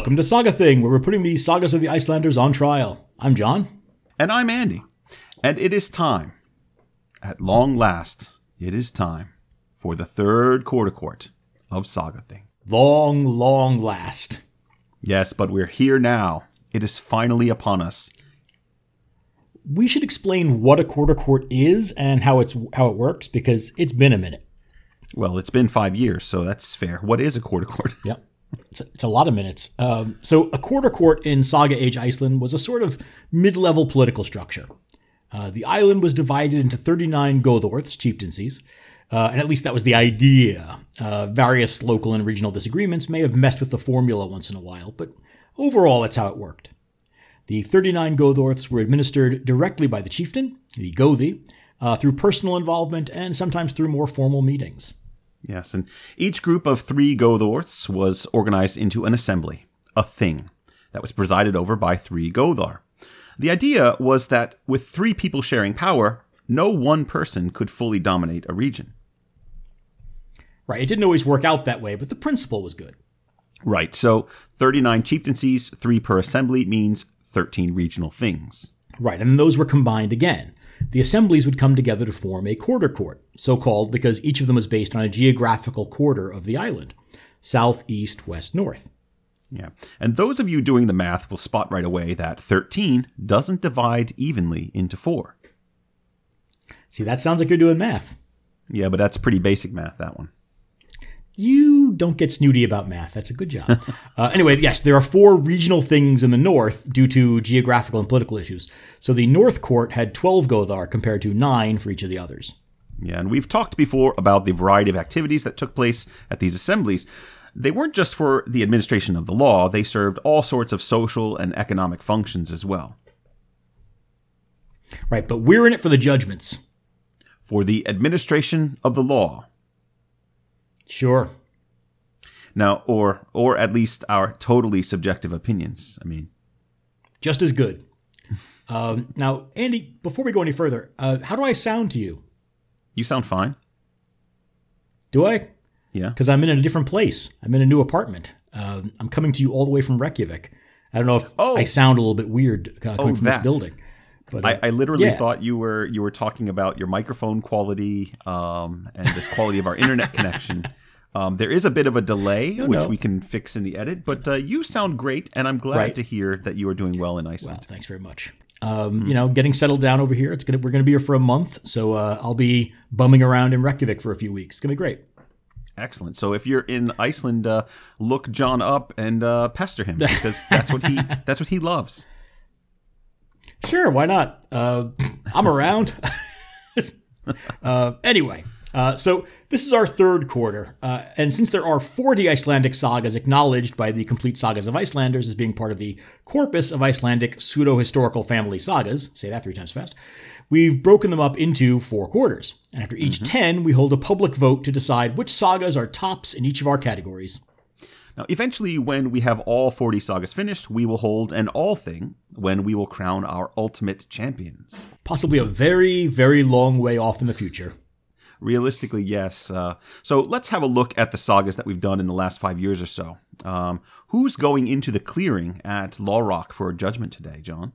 Welcome to Saga Thing, where we're putting the sagas of the Icelanders on trial. I'm John. And I'm Andy. And it is time, at long last, it is time for the third quarter court of Saga Thing. Long, long last. Yes, but we're here now. It is finally upon us. We should explain what a quarter court is and how it's how it works because it's been a minute. Well, it's been five years, so that's fair. What is a quarter court? Yep. It's it's a lot of minutes. Um, so, a quarter court in Saga Age Iceland was a sort of mid level political structure. Uh, the island was divided into 39 Gothorths, chieftaincies, uh, and at least that was the idea. Uh, various local and regional disagreements may have messed with the formula once in a while, but overall, that's how it worked. The 39 Gothorths were administered directly by the chieftain, the Gothi, uh, through personal involvement and sometimes through more formal meetings. Yes, and each group of three Gothorths was organized into an assembly, a thing, that was presided over by three Gothar. The idea was that with three people sharing power, no one person could fully dominate a region. Right, it didn't always work out that way, but the principle was good. Right, so 39 chieftaincies, three per assembly, means 13 regional things. Right, and those were combined again the assemblies would come together to form a quarter court, so called because each of them was based on a geographical quarter of the island south, east, west, north. Yeah. And those of you doing the math will spot right away that 13 doesn't divide evenly into four. See, that sounds like you're doing math. Yeah, but that's pretty basic math, that one. You don't get snooty about math. That's a good job. uh, anyway, yes, there are four regional things in the north due to geographical and political issues. So the North Court had 12 Gothar compared to nine for each of the others. Yeah, and we've talked before about the variety of activities that took place at these assemblies. They weren't just for the administration of the law, they served all sorts of social and economic functions as well. Right, but we're in it for the judgments. For the administration of the law. Sure. Now, or or at least our totally subjective opinions. I mean, just as good. um, now, Andy, before we go any further, uh, how do I sound to you? You sound fine. Do I? Yeah. Because I'm in a different place. I'm in a new apartment. Uh, I'm coming to you all the way from Reykjavik. I don't know if oh. I sound a little bit weird uh, coming oh, from that. this building. But, uh, I, I, literally yeah. thought you were you were talking about your microphone quality um, and this quality of our internet connection. Um, there is a bit of a delay, no, which no. we can fix in the edit, but uh, you sound great, and I'm glad right. to hear that you are doing well in Iceland. Well, thanks very much. Um, mm. You know, getting settled down over here. It's gonna we're gonna be here for a month, so uh, I'll be bumming around in Reykjavik for a few weeks. It's gonna be great. Excellent. So if you're in Iceland, uh, look John up and uh, pester him because that's what he that's what he loves. Sure, why not? Uh, I'm around. uh, anyway, uh, so this is our third quarter, uh, and since there are 40 Icelandic sagas acknowledged by the Complete Sagas of Icelanders as being part of the corpus of Icelandic pseudo-historical family sagas, say that three times fast, we've broken them up into four quarters. And after each mm-hmm. 10, we hold a public vote to decide which sagas are tops in each of our categories. Now, eventually, when we have all 40 sagas finished, we will hold an all thing when we will crown our ultimate champions. Possibly a very, very long way off in the future. Realistically, yes. Uh, so let's have a look at the sagas that we've done in the last five years or so. Um, who's going into the clearing at Law Rock for judgment today, John?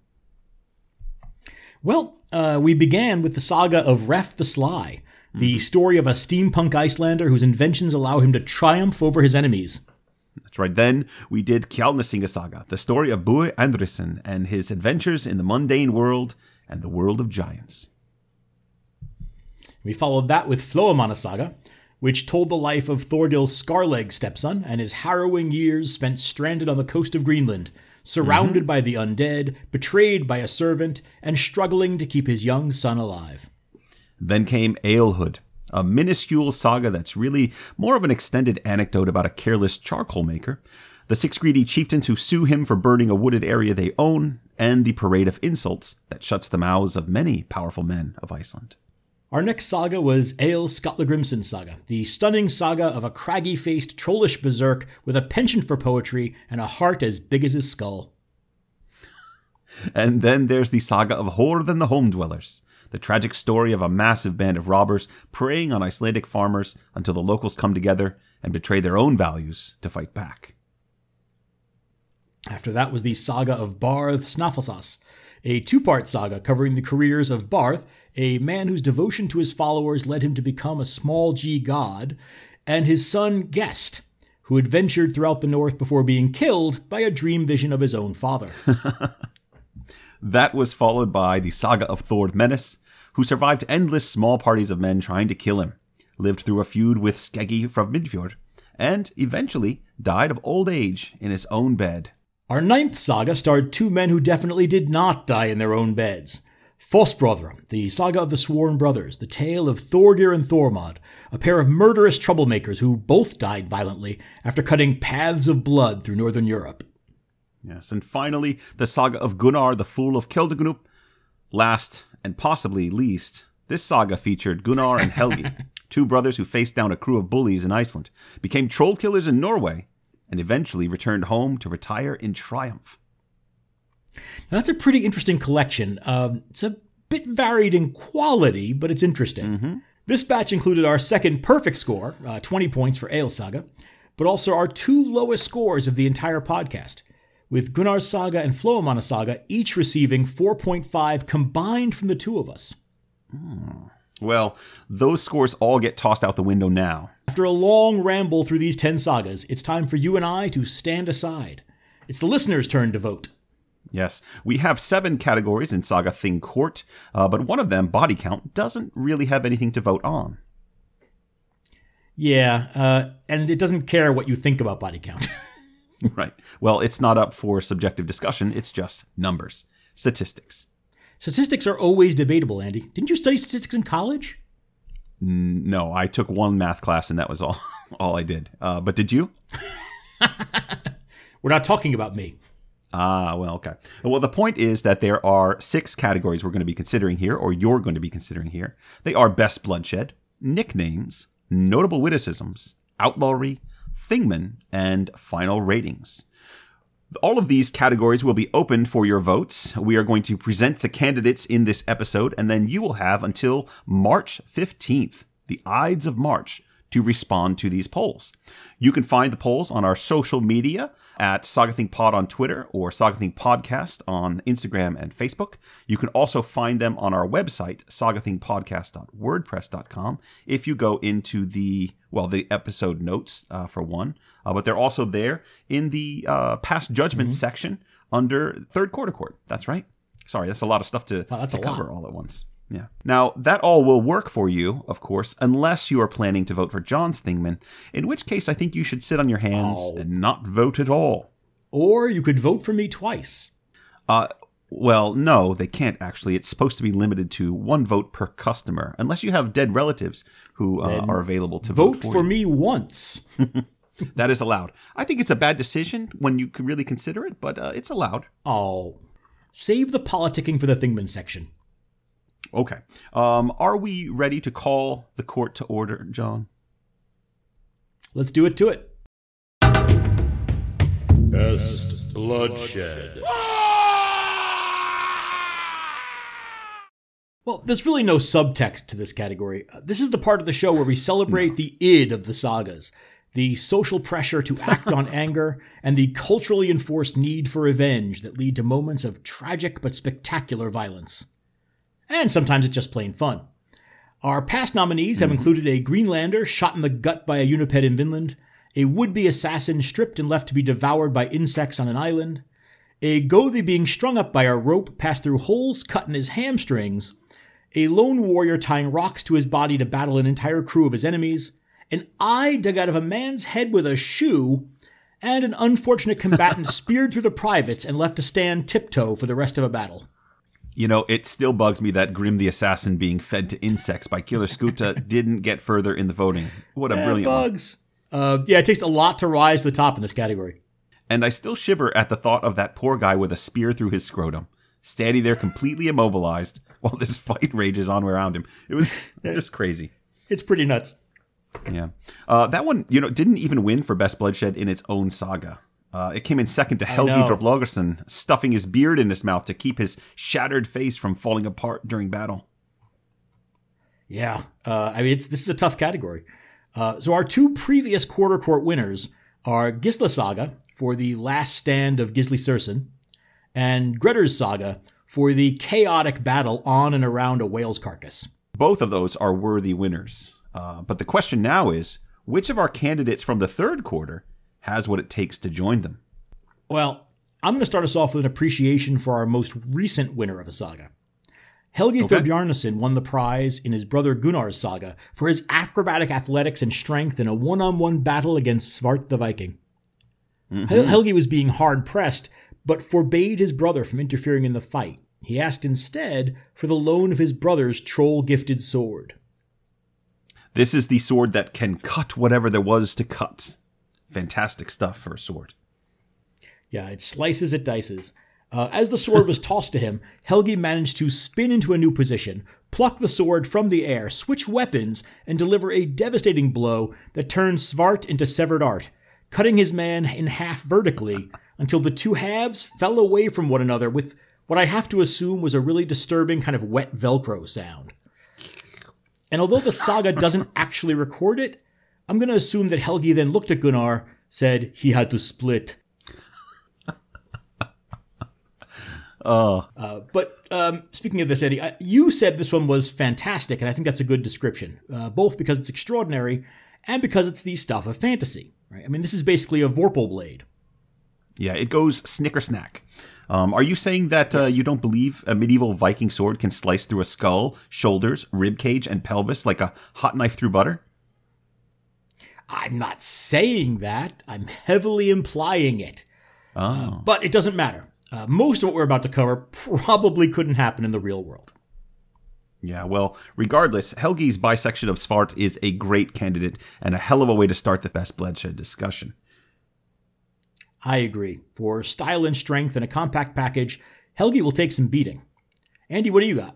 Well, uh, we began with the saga of Ref the Sly, the mm-hmm. story of a steampunk Icelander whose inventions allow him to triumph over his enemies. That's right. Then we did Kjalnesinga Saga, the story of Búi Andríðsson and his adventures in the mundane world and the world of giants. We followed that with Floamanna Saga, which told the life of Thorgil's Scarleg stepson and his harrowing years spent stranded on the coast of Greenland, surrounded mm-hmm. by the undead, betrayed by a servant, and struggling to keep his young son alive. Then came Alehood, a minuscule saga that's really more of an extended anecdote about a careless charcoal maker, the six greedy chieftains who sue him for burning a wooded area they own, and the parade of insults that shuts the mouths of many powerful men of Iceland. Our next saga was Egil Skallagrimsson saga, the stunning saga of a craggy faced trollish berserk with a penchant for poetry and a heart as big as his skull. and then there's the saga of Hord and the Home Dwellers, the tragic story of a massive band of robbers preying on Icelandic farmers until the locals come together and betray their own values to fight back. After that was the saga of Barth Snaefellsas, a two part saga covering the careers of Barth, a man whose devotion to his followers led him to become a small g god, and his son Guest, who adventured throughout the north before being killed by a dream vision of his own father. that was followed by the saga of Thord Menace, who survived endless small parties of men trying to kill him, lived through a feud with Skeggi from Midfjord, and eventually died of old age in his own bed. Our ninth saga starred two men who definitely did not die in their own beds. Fóstbræðra, the saga of the Sworn Brothers, the tale of Thorgeir and Thormod, a pair of murderous troublemakers who both died violently after cutting paths of blood through northern Europe. Yes, and finally, the saga of Gunnar, the Fool of Keldugnup. Last, and possibly least, this saga featured Gunnar and Helgi, two brothers who faced down a crew of bullies in Iceland, became troll killers in Norway, and eventually returned home to retire in triumph. Now, that's a pretty interesting collection. Um, it's a bit varied in quality, but it's interesting. Mm-hmm. This batch included our second perfect score, uh, 20 points for Egil Saga, but also our two lowest scores of the entire podcast, with Gunnar's Saga and Floamanna Saga each receiving 4.5 combined from the two of us. Hmm. Well, those scores all get tossed out the window now. After a long ramble through these 10 sagas, it's time for you and I to stand aside. It's the listener's turn to vote. Yes, we have seven categories in Saga Thing Court, uh, but one of them, body count, doesn't really have anything to vote on. Yeah, uh, and it doesn't care what you think about body count. right. Well, it's not up for subjective discussion, it's just numbers, statistics. Statistics are always debatable, Andy. Didn't you study statistics in college? No, I took one math class and that was all all I did. Uh, but did you? We're not talking about me. Ah, well, okay. Well, the point is that there are six categories we're going to be considering here, or you're going to be considering here. They are best bloodshed, nicknames, notable witticisms, outlawry, thingman, and final ratings. All of these categories will be open for your votes. We are going to present the candidates in this episode, and then you will have until March 15th, the Ides of March, to respond to these polls. You can find the polls on our social media at Sagathing Pod on Twitter or Sagathing Podcast on Instagram and Facebook. You can also find them on our website, sagathingpodcast.wordpress.com, if you go into the, well, the episode notes uh, for one, uh, but they're also there in the uh, past judgment mm-hmm. section under third quarter court. That's right. Sorry, that's a lot of stuff to, wow, to cover lot. all at once. Yeah. Now, that all will work for you, of course, unless you are planning to vote for John's Thingman, in which case I think you should sit on your hands oh. and not vote at all. Or you could vote for me twice. Uh, well, no, they can't actually. It's supposed to be limited to one vote per customer, unless you have dead relatives who uh, are available to vote, vote for, for me once. that is allowed. I think it's a bad decision when you really consider it, but uh, it's allowed. Oh, save the politicking for the Thingman section. Okay. Um, are we ready to call the court to order, John? Let's do it to it. Best bloodshed. Well, there's really no subtext to this category. Uh, this is the part of the show where we celebrate no. the id of the sagas, the social pressure to act on anger, and the culturally enforced need for revenge that lead to moments of tragic but spectacular violence and sometimes it's just plain fun. Our past nominees have mm-hmm. included a Greenlander shot in the gut by a Uniped in Vinland, a would-be assassin stripped and left to be devoured by insects on an island, a Gothi being strung up by a rope passed through holes cut in his hamstrings, a lone warrior tying rocks to his body to battle an entire crew of his enemies, an eye dug out of a man's head with a shoe, and an unfortunate combatant speared through the privates and left to stand tiptoe for the rest of a battle. You know, it still bugs me that Grim the Assassin being fed to insects by Killer Skuta didn't get further in the voting. What a brilliant bugs. Uh, yeah, it takes a lot to rise to the top in this category. And I still shiver at the thought of that poor guy with a spear through his scrotum, standing there completely immobilized while this fight rages on around him. It was just crazy. It's pretty nuts. Yeah. Uh, that one, you know, didn't even win for Best Bloodshed in its own saga. Uh, it came in second to Helgi Droplaugarsson, stuffing his beard in his mouth to keep his shattered face from falling apart during battle. Yeah, uh, I mean, it's, this is a tough category. Uh, so our two previous quarter court winners are Gisla Saga for the last stand of Gisli Sursson, and Grettir's saga for the chaotic battle on and around a whale's carcass. Both of those are worthy winners. Uh, but the question now is which of our candidates from the third quarter has what it takes to join them? Well, I'm going to start us off with an appreciation for our most recent winner of a saga. Helgi Okay. Thorbjarnarson won the prize in his brother Gunnar's saga for his acrobatic athletics and strength in a one on one battle against Svart the Viking. Mm-hmm. Hel- Helgi was being hard pressed, but forbade his brother from interfering in the fight. He asked instead for the loan of his brother's troll gifted sword. This is the sword that can cut whatever there was to cut. Fantastic stuff for a sword. Yeah, it slices, it dices. Uh, as the sword was tossed to him, Helgi managed to spin into a new position, pluck the sword from the air, switch weapons, and deliver a devastating blow that turned Svart into severed art, cutting his man in half vertically until the two halves fell away from one another with what I have to assume was a really disturbing kind of wet Velcro sound. And although the saga doesn't actually record it, I'm going to assume that Helgi then looked at Gunnar, said he had to split, Uh, but um, speaking of this, Andy, I, you said this one was fantastic, and I think that's a good description, uh, both because it's extraordinary and because it's the stuff of fantasy. Right? I mean, this is basically a Vorpal blade. Yeah, it goes snicker snack. Um, are you saying that uh, Yes. you don't believe a medieval Viking sword can slice through a skull, shoulders, rib cage, and pelvis like a hot knife through butter? I'm not saying that. I'm heavily implying it. Uh, but it doesn't matter. Uh, most of what we're about to cover probably couldn't happen in the real world. Yeah, well, regardless, Helgi's bisection of Svart is a great candidate and a hell of a way to start the best bloodshed discussion. I agree. For style and strength and a compact package, Helgi will take some beating. Andy, what do you got?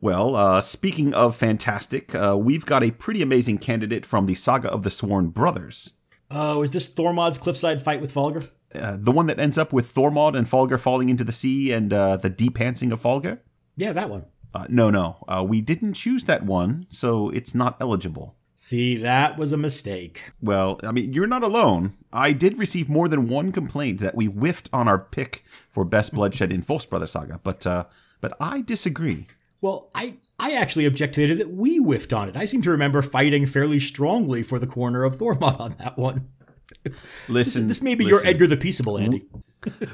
Well, uh, speaking of fantastic, uh, we've got a pretty amazing candidate from the Saga of the Sworn Brothers. Oh, is this Thormod's cliffside fight with Falgeir? Uh, the one that ends up with Thormod and Falgeir falling into the sea and uh, the depantsing of Falgeir? Yeah, that one. Uh, no, no. Uh, we didn't choose that one, so it's not eligible. See, that was a mistake. Well, I mean, you're not alone. I did receive more than one complaint that we whiffed on our pick for Best Bloodshed in False Brother Saga, but uh, but I disagree. Well, I I actually objected to that we whiffed on it. I seem to remember fighting fairly strongly for the corner of Thormod on that one. Listen, This may be listen. your Edgar the Peaceable, Andy.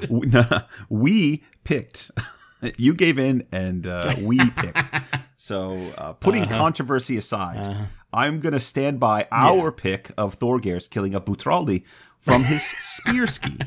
W- no, we picked. you gave in, and uh, we picked. So, uh, putting Uh-huh. controversy aside, I'm going to stand by our pick of Thorgeir's killing of Butraldi from his spear ski.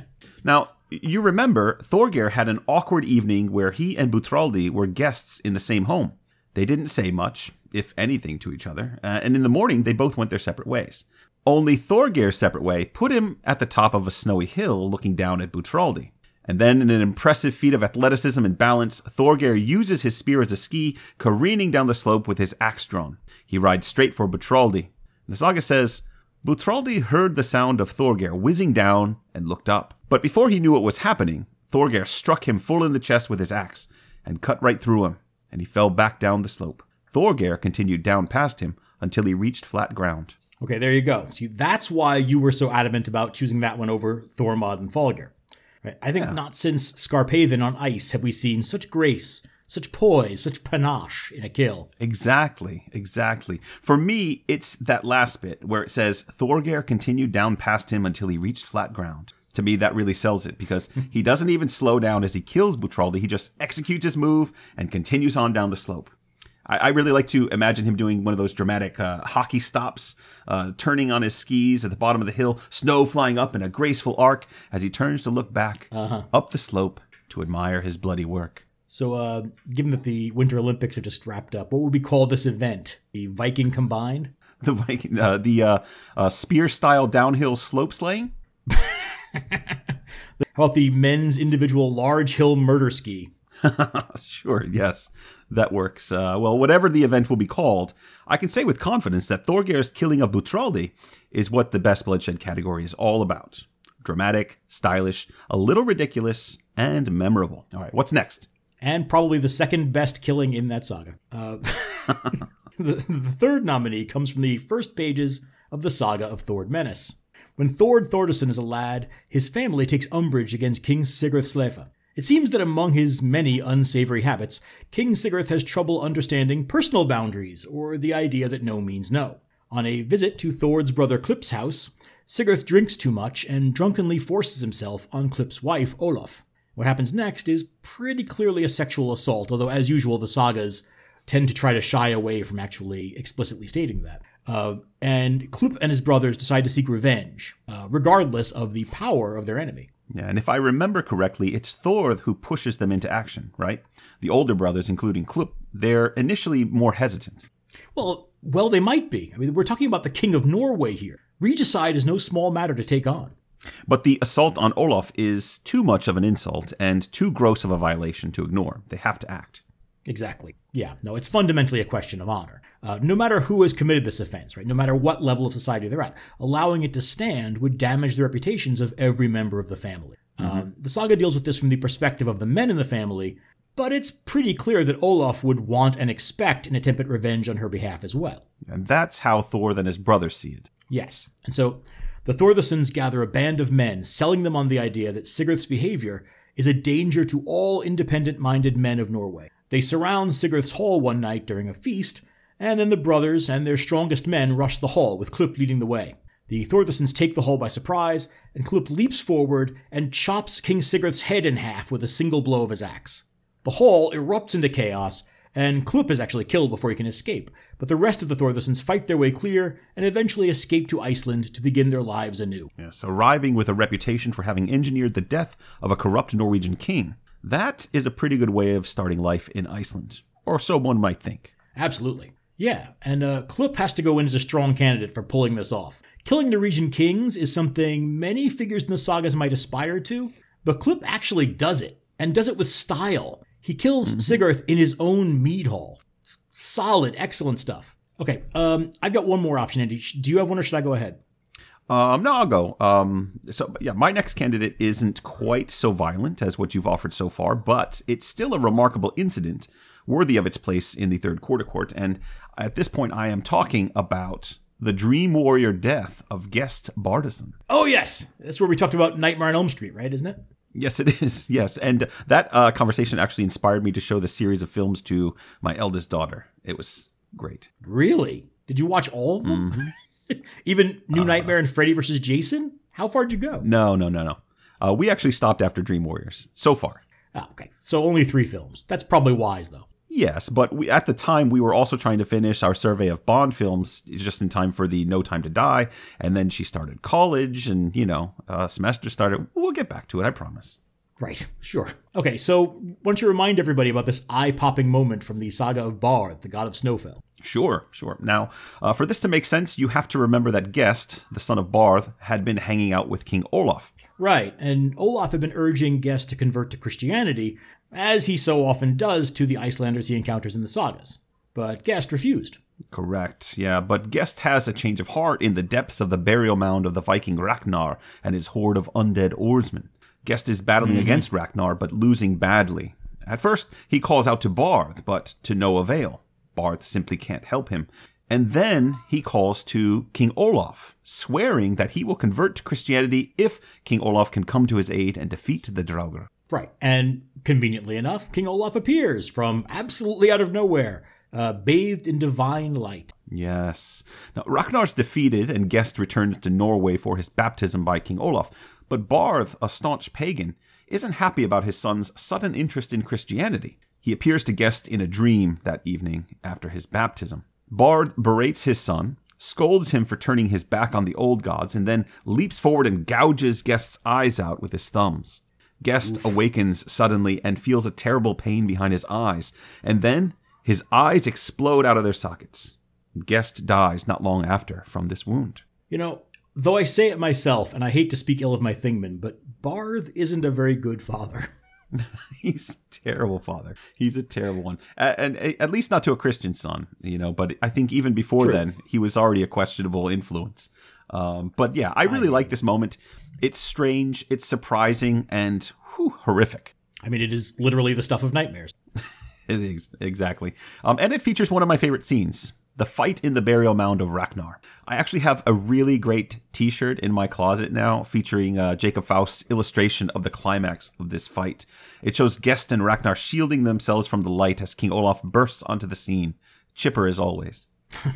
Now, you remember Thorgeir had an awkward evening where he and Butraldi were guests in the same home. They didn't say much, if anything, to each other, uh, and in the morning they both went their separate ways. Only Thorgeir's separate way put him at the top of a snowy hill looking down at Butraldi. And then, in an impressive feat of athleticism and balance, Thorgeir uses his spear as a ski, careening down the slope with his axe drawn. He rides straight for Butraldi. The saga says, Butraldi heard the sound of Thorgeir whizzing down and looked up. But before he knew what was happening, Thorgeir struck him full in the chest with his axe and cut right through him, and he fell back down the slope. Thorgeir continued down past him until he reached flat ground. Okay, there you go. See, that's why you were so adamant about choosing that one over Thormod and Falgeir. Right? I think not since Skarphedinn on ice have we seen such grace, such poise, such panache in a kill. Exactly, exactly. For me, it's that last bit where it says Thorgeir continued down past him until he reached flat ground. To me, that really sells it because he doesn't even slow down as he kills Butraldi. He just executes his move and continues on down the slope. I, I really like to imagine him doing one of those dramatic uh, hockey stops, uh, turning on his skis at the bottom of the hill, snow flying up in a graceful arc as he turns to look back up the slope to admire his bloody work. So, uh, given that the Winter Olympics have just wrapped up, what would we call this event? The Viking combined? The Viking, uh, the uh, uh, spear style downhill slope slaying. How about the men's individual large hill murder ski? Sure, yes, that works. Uh, well, whatever the event will be called, I can say with confidence that Thorgeir's killing of Butraldi is what the best bloodshed category is all about. Dramatic, stylish, a little ridiculous, and memorable. All right, what's next? and probably the second best killing in that saga. Uh, the, the third nominee comes from the first pages of the saga of Thord Menace. When Thord Thordarson is a lad, his family takes umbrage against King Sigurd Slefa. It seems that among his many unsavory habits, King Sigurd has trouble understanding personal boundaries, or the idea that no means no. On a visit to Thord's brother Klip's house, Sigurd drinks too much and drunkenly forces himself on Klip's wife, Olaf. What happens next is pretty clearly a sexual assault, although, as usual, the sagas tend to try to shy away from actually explicitly stating that. Uh, and Klup and his brothers decide to seek revenge, uh, regardless of the power of their enemy. Yeah, and if I remember correctly, it's Thor who pushes them into action, right? The older brothers, including Klup, they're initially more hesitant. Well, well, they might be. I mean, we're talking about the King of Norway here. Regicide is no small matter to take on. But the assault on Olaf is too much of an insult and too gross of a violation to ignore. They have to act. Exactly. Yeah. No, it's fundamentally a question of honor. Uh, no matter who has committed this offense, right? No matter what level of society they're at, allowing it to stand would damage the reputations of every member of the family. Mm-hmm. Um, the saga deals with this from the perspective of the men in the family, but it's pretty clear that Olaf would want and expect an attempt at revenge on her behalf as well. And that's how Thor and his brothers see it. Yes. And so the Thordarsons gather a band of men, selling them on the idea that Sigurd's behavior is a danger to all independent minded men of Norway. They surround Sigurd's hall one night during a feast, and then the brothers and their strongest men rush the hall, with Klip leading the way. The Thordarsons take the hall by surprise, and Klip leaps forward and chops King Sigurd's head in half with a single blow of his axe. The hall erupts into chaos, and Klip is actually killed before he can escape, but the rest of the Thordarsons fight their way clear and eventually escape to Iceland to begin their lives anew. Yes, arriving with a reputation for having engineered the death of a corrupt Norwegian king. That is a pretty good way of starting life in Iceland, or so one might think. Absolutely. Yeah, and uh, Klup has to go in as a strong candidate for pulling this off. Killing Norwegian kings is something many figures in the sagas might aspire to, but Klup actually does it, and does it with style. He kills mm-hmm. Sigurd in his own mead hall. It's solid, excellent stuff. Okay, um, I've got one more option, Andy. Do you have one, or should I go ahead? Um, no, I'll go. Um, so yeah, my next candidate isn't quite so violent as what you've offered so far, but it's still a remarkable incident worthy of its place in the third quarter court. And at this point, I am talking about the Dream Warrior death of guest Bardason. Oh yes, that's where we talked about Nightmare on Elm Street, right? Isn't it? Yes, it is. Yes, and that uh, conversation actually inspired me to show the series of films to my eldest daughter. It was great. Really? Did you watch all of them? Mm-hmm. Even New uh, Nightmare and Freddy versus Jason? How far did you go? No, no, no, no. Uh, we actually stopped after Dream Warriors so far. Oh, okay. So only three films. That's probably wise, though. Yes, but we, at the time we were also trying to finish our survey of Bond films just in time for the No Time to Die, and then she started college, and you know, uh, semester started. We'll get back to it, I promise. Right, sure. Okay, so why don't you remind everybody about this eye-popping moment from the saga of Bard, the god of Snowfell? Sure, sure. Now, uh, for this to make sense, you have to remember that Guest, the son of Barth, had been hanging out with King Olaf. Right, and Olaf had been urging Guest to convert to Christianity, as he so often does to the Icelanders he encounters in the sagas. But Guest refused. Correct, yeah, but Guest has a change of heart in the depths of the burial mound of the Viking Ragnar and his horde of undead oarsmen. Gest is battling mm-hmm. against Ragnar, but losing badly. At first, he calls out to Barth, but to no avail. Barth simply can't help him. And then he calls to King Olaf, swearing that he will convert to Christianity if King Olaf can come to his aid and defeat the Draugr. Right. And conveniently enough, King Olaf appears from absolutely out of nowhere, uh, bathed in divine light. Yes. Now, Ragnar's defeated, and Guest returns to Norway for his baptism by King Olaf. But Barth, a staunch pagan, isn't happy about his son's sudden interest in Christianity. He appears to guest in a dream that evening after his baptism. Barth berates his son, scolds him for turning his back on the old gods, and then leaps forward and gouges guest's eyes out with his thumbs. Guest Oof. awakens suddenly and feels a terrible pain behind his eyes, and then his eyes explode out of their sockets. Guest dies not long after from this wound. You know, though I say it myself, and I hate to speak ill of my Thingman, but Barth isn't a very good father. he's terrible father. He's a terrible one, and, at least not to a Christian son, you know. But I think even before True. then, he was already a questionable influence. Um, but yeah, I really I like this moment. It's strange, it's surprising, and whew, horrific. I mean, it is literally the stuff of nightmares. it is exactly, um, and it features one of my favorite scenes. The Fight in the Burial Mound of Ragnar. I actually have a really great t shirt in my closet now featuring uh, Jacob Faust's illustration of the climax of this fight. It shows Gest and Ragnar shielding themselves from the light as King Olaf bursts onto the scene. Chipper as always.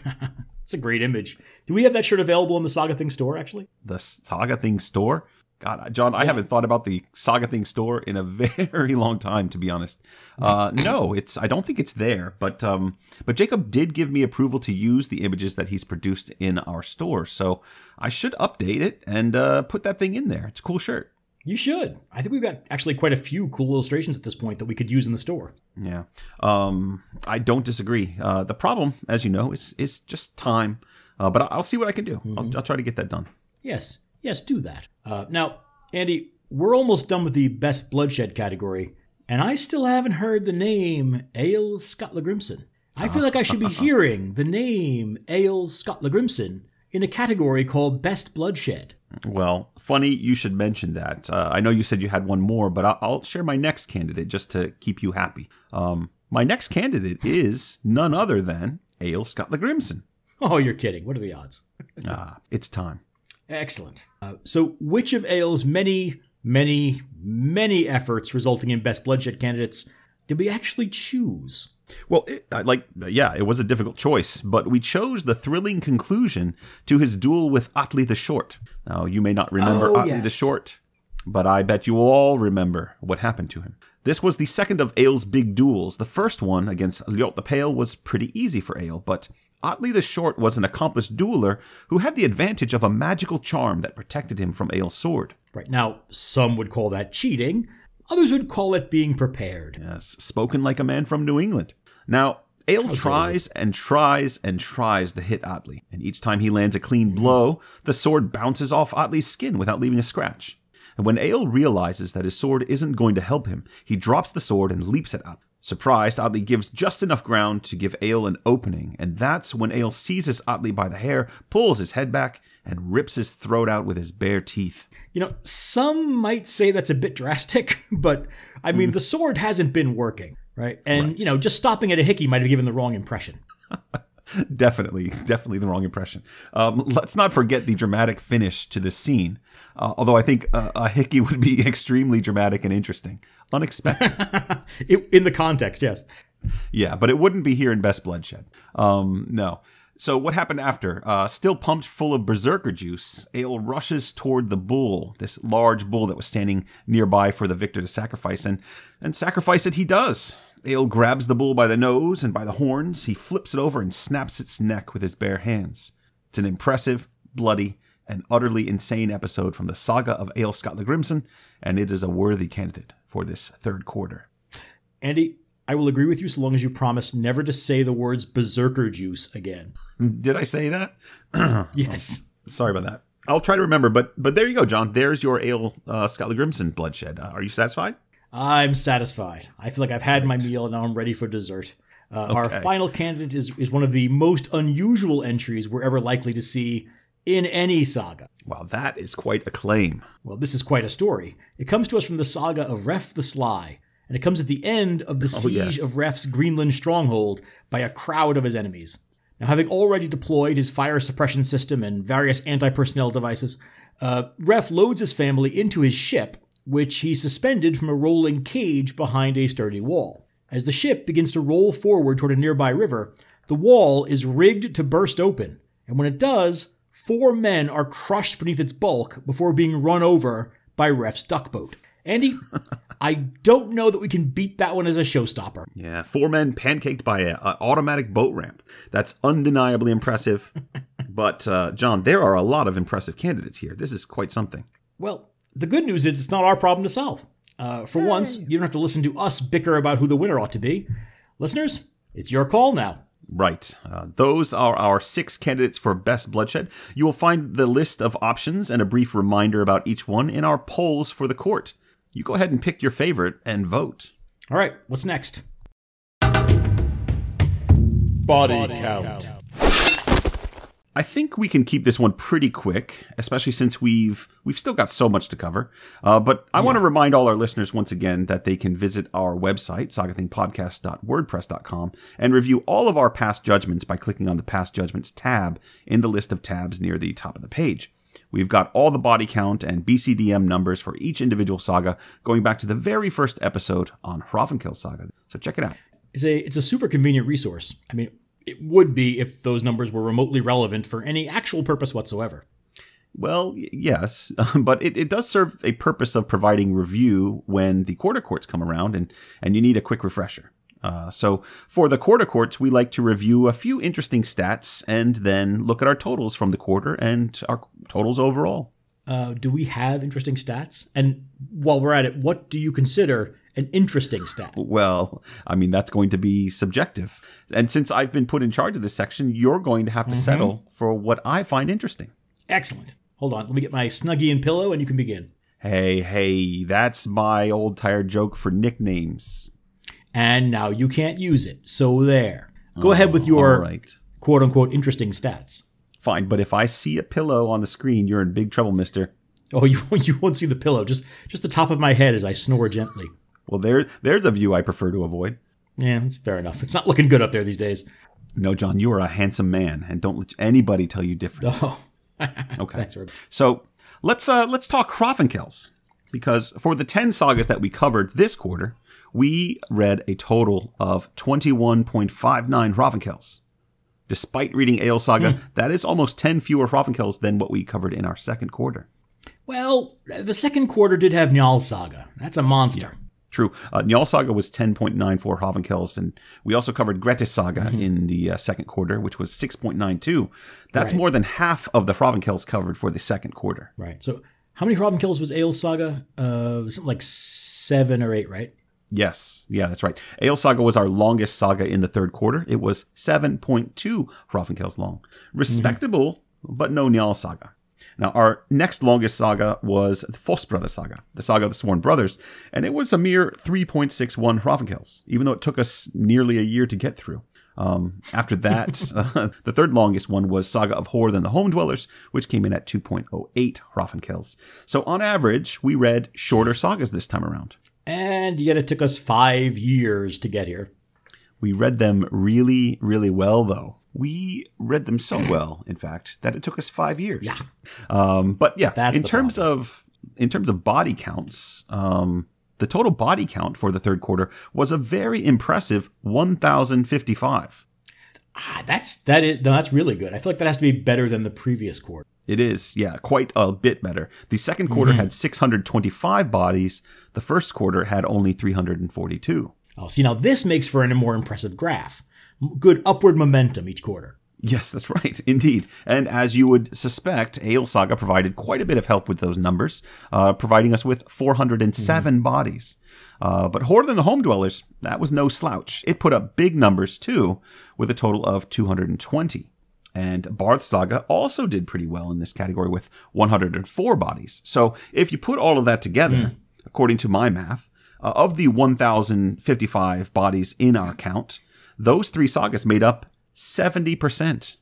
It's a great image. Do we have that shirt available in the Saga Thing store, actually? The Saga Thing store? God, John, I haven't thought about the Saga Thing store in a very long time, to be honest. Uh, no, it's. I don't think it's there, but um, but Jacob did give me approval to use the images that he's produced in our store, so I should update it and uh, put that thing in there. It's a cool shirt. You should. I think we've got actually quite a few cool illustrations at this point that we could use in the store. Yeah, um, I don't disagree. Uh, the problem, as you know, is is just time. Uh, but I'll see what I can do. I'll, I'll try to get that done. Yes, yes, do that. Uh, now, Andy, we're almost done with the best bloodshed category, and I still haven't heard the name Egil Skalla I feel like I should be hearing the name Egil Skalla in a category called Best Bloodshed. Well, funny you should mention that. Uh, I know you said you had one more, but I'll, I'll share my next candidate just to keep you happy. Um, my next candidate is none other than Egil Skalla Oh, you're kidding. What are the odds? ah, it's time. Excellent. Uh, so, which of Egil's many, many, many efforts resulting in best bloodshed candidates did we actually choose? Well, it, like, yeah, it was a difficult choice, but we chose the thrilling conclusion to his duel with Atli the Short. Now, you may not remember oh, Atli yes. the Short, but I bet you all remember what happened to him. This was the second of Egil's big duels. The first one against Ljot the Pale was pretty easy for Egil, but Atli the Short was an accomplished dueler who had the advantage of a magical charm that protected him from Egil's sword. Right. Now, some would call that cheating. Others would call it being prepared. Yes, spoken like a man from New England. Now, Egil tries and tries and tries to hit Otley, and each time he lands a clean blow, the sword bounces off Otley's skin without leaving a scratch. And when Egil realizes that his sword isn't going to help him, he drops the sword and leaps at Atli. Surprised, Atli gives just enough ground to give Egil an opening, and that's when Egil seizes Atli by the hair, pulls his head back, and rips his throat out with his bare teeth. You know, some might say that's a bit drastic, but I mean, mm. the sword hasn't been working, right? And, right. you know, just stopping at a hickey might have given the wrong impression. definitely, definitely the wrong impression. Um, let's not forget the dramatic finish to this scene. Uh, although I think uh, a hickey would be extremely dramatic and interesting, unexpected. in the context, yes. Yeah, but it wouldn't be here in Best Bloodshed. Um, no. So what happened after? Uh, still pumped full of berserker juice, Egil rushes toward the bull, this large bull that was standing nearby for the victor to sacrifice, and and sacrifice it he does. Egil grabs the bull by the nose and by the horns. He flips it over and snaps its neck with his bare hands. It's an impressive, bloody, and utterly insane episode from the saga of Egil Skalla and it is a worthy candidate for this third quarter. Andy, I will agree with you so long as you promise never to say the words berserker juice again. Did I say that? yes. Sorry about that. I'll try to remember, but but there you go, John. There's your ale, uh, Grimson, bloodshed. Uh, are you satisfied? I'm satisfied. I feel like I've had my meal and now I'm ready for dessert. Uh, okay. Our final candidate is, is one of the most unusual entries we're ever likely to see in any saga. Wow, that is quite a claim. Well, this is quite a story. It comes to us from the saga of Ref the Sly, and it comes at the end of the oh, siege yes. of Ref's Greenland stronghold by a crowd of his enemies. Now, having already deployed his fire suppression system and various anti personnel devices, uh, Ref loads his family into his ship which he suspended from a rolling cage behind a sturdy wall. As the ship begins to roll forward toward a nearby river, the wall is rigged to burst open, and when it does, four men are crushed beneath its bulk before being run over by Ref's duck boat. Andy, I don't know that we can beat that one as a showstopper. Yeah, four men pancaked by an automatic boat ramp. That's undeniably impressive. but, uh, John, there are a lot of impressive candidates here. This is quite something. Well, the good news is it's not our problem to solve. Uh, for once, you don't have to listen to us bicker about who the winner ought to be. Listeners, it's your call now. Right. Uh, those are our six candidates for Best Bloodshed. You will find the list of options and a brief reminder about each one in our polls for the court. You go ahead and pick your favorite and vote. All right, what's next? Body count. I think we can keep this one pretty quick, especially since we've we've still got so much to cover. Uh, but I want to remind all our listeners once again that they can visit our website, sagathingpodcast.wordpress.com, and review all of our past judgments by clicking on the Past Judgments tab in the list of tabs near the top of the page. We've got all the body count and BCDM numbers for each individual saga, going back to the very first episode on Hrafnkel Saga. So check it out. It's a it's a super convenient resource. I mean, it would be if those numbers were remotely relevant for any actual purpose whatsoever. Well, yes, but it, it does serve a purpose of providing review when the quarter courts come around and, and you need a quick refresher. Uh, so for the quarter courts, we like to review a few interesting stats and then look at our totals from the quarter and our totals overall. Uh, do we have interesting stats? And while we're at it, what do you consider an interesting stat? Well, I mean, that's going to be subjective. And since I've been put in charge of this section, you're going to have to mm-hmm. settle for what I find interesting. Excellent. Hold on, let me get my snuggie and pillow, and you can begin. Hey, hey, that's my old tired joke for nicknames. And now you can't use it. So there. Go ahead with your right. quote unquote interesting stats. Fine, but if I see a pillow on the screen, you're in big trouble, mister. Oh, you you won't see the pillow. Just just the top of my head as I snore gently. Well, there, there's a view I prefer to avoid. Yeah, it's fair enough. It's not looking good up there these days. No, John, you are a handsome man, and don't let anybody tell you different. Oh, Okay. thanks, Herb. So let's uh, let's talk Hrafnkels because for the ten sagas that we covered this quarter, we read a total of twenty one point five nine Hrafnkels. Despite reading Egil Saga, that is almost ten fewer Hrafnkels than what we covered in our second quarter. Well, the second quarter did have Njal Saga. That's a monster. True. Uh, Njal Saga was 10.94 Hrafnkels, and we also covered Grettis Saga in the uh, second quarter, which was 6.92. That's Right. more than half of the Hrafnkels covered for the second quarter. Right. So, how many Hrafnkels was Egil's Saga? Uh, like seven or eight, right? Yes, yeah, that's right. Egil Saga was our longest saga in the third quarter. It was 7.2 Hrafnkels long. Respectable, but no Njal Saga. Now, our next longest saga was the Foss Brother Saga, the saga of the Sworn Brothers, and it was a mere 3.61 Hrafnkels, even though it took us nearly a year to get through. Um, after that, uh, the third longest one was Saga of Horde and the Home Dwellers, which came in at 2.08 Hrafnkels. So on average, we read shorter sagas this time around. And yet it took us five years to get here. We read them really, really well, though. We read them so well, in fact, that it took us five years. Yeah. Um, but yeah, That's in terms of in terms of body counts, um, the total body count for the third quarter was a very impressive one thousand fifty-five. Ah, that's that is no, that's really good. I feel like that has to be better than the previous quarter. It is, yeah, quite a bit better. The second quarter had 625 bodies. The first quarter had only 342. Oh, see now this makes for a more impressive graph. Good upward momentum each quarter. Yes, that's right, indeed. And as you would suspect, Egil Saga provided quite a bit of help with those numbers, uh, providing us with 407 bodies. Uh, but Horde and the Home Dwellers, that was no slouch. It put up big numbers too, with a total of 220. And Barth Saga also did pretty well in this category with 104 bodies. So if you put all of that together, according to my math, uh, of the 1,055 bodies in our count, those three sagas made up 70%.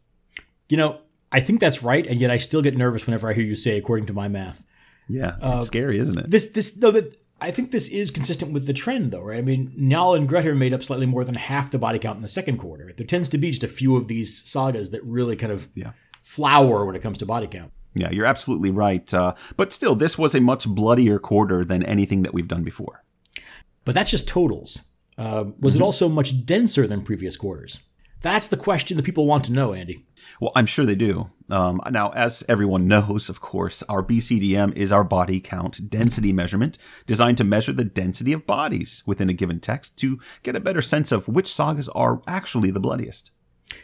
You know, I think that's right, and yet I still get nervous whenever I hear you say according to my math. Yeah, it's scary, isn't it? This this no that I think this is consistent with the trend though, right? I mean, Njal and Grettir made up slightly more than half the body count in the second quarter. There tends to be just a few of these sagas that really kind of Yeah. flower when it comes to body count. Yeah, you're absolutely right. Uh, but still, this was a much bloodier quarter than anything that we've done before. But that's just totals. Uh, was it also much denser than previous quarters? That's the question that people want to know, Andy. Well, I'm sure they do. Um, now, as everyone knows, of course, our BCDM is our body count density measurement designed to measure the density of bodies within a given text to get a better sense of which sagas are actually the bloodiest.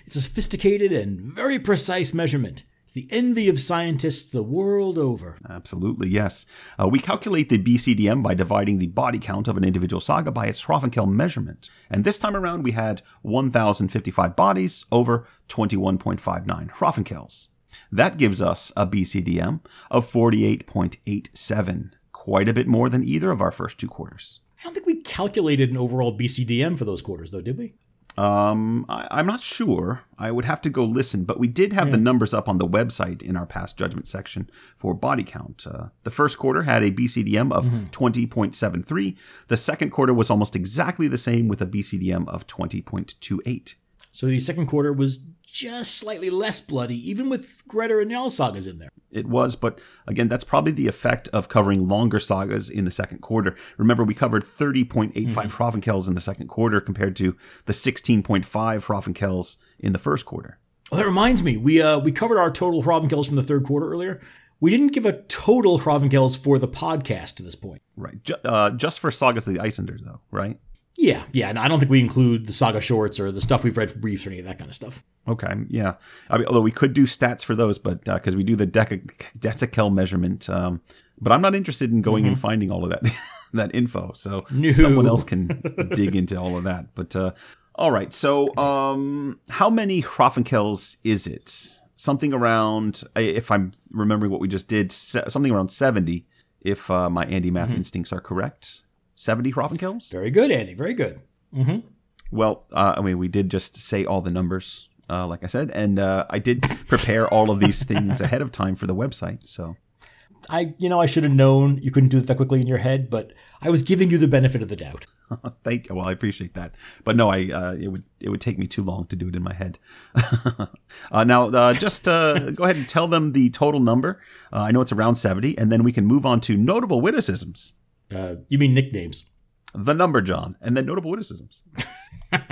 It's a sophisticated and very precise measurement. The envy of scientists the world over. Absolutely, yes. Uh, we calculate the BCDM by dividing the body count of an individual saga by its Hrafnkel measurement. And this time around, we had 1,055 bodies over 21.59 Hrafnkels. That gives us a BCDM of 48.87, quite a bit more than either of our first two quarters. I don't think we calculated an overall BCDM for those quarters, though, did we? Um, I, I'm not sure. I would have to go listen, but we did have the numbers up on the website in our past judgment section for body count. Uh, the first quarter had a BCDM of 20.73. The second quarter was almost exactly the same with a BCDM of 20.28. So the second quarter was just slightly less bloody, even with Greta and Jarl sagas in there. It was, but again, that's probably the effect of covering longer sagas in the second quarter. Remember, we covered 30.85 Hrafnkels in the second quarter compared to the 16.5 Hrafnkels in the first quarter. Oh, that reminds me, we uh, we covered our total Hrafnkels from the third quarter earlier. We didn't give a total Hrafnkels for the podcast to this point. Right. Ju- uh, just for Sagas of the Icelander, though, right? Yeah, yeah, and I don't think we include the saga shorts or the stuff we've read for briefs or any of that kind of stuff. Okay, yeah. I mean, although we could do stats for those, but because we do the deca- decical measurement, um, but I'm not interested in going and finding all of that that info. So No. someone else can dig into all of that. But uh, all right, so um, how many Hrafnkels is it? Something around, if I'm remembering what we just did, something around seventy. If uh, my Andy math instincts are correct, seventy Hrafnkels. Very good, Andy. Very good. Well, uh, I mean, we did just say all the numbers, uh, like I said, and uh, I did prepare all of these things ahead of time for the website. So, I, you know, I should have known you couldn't do it that quickly in your head, but I was giving you the benefit of the doubt. thank. You. Well, I appreciate that, but no, I uh, it would it would take me too long to do it in my head. uh, now, uh, just uh, go ahead and tell them the total number. Uh, I know it's around seventy, and then we can move on to notable witticisms. Uh, you mean nicknames? The number, John, and then notable witticisms.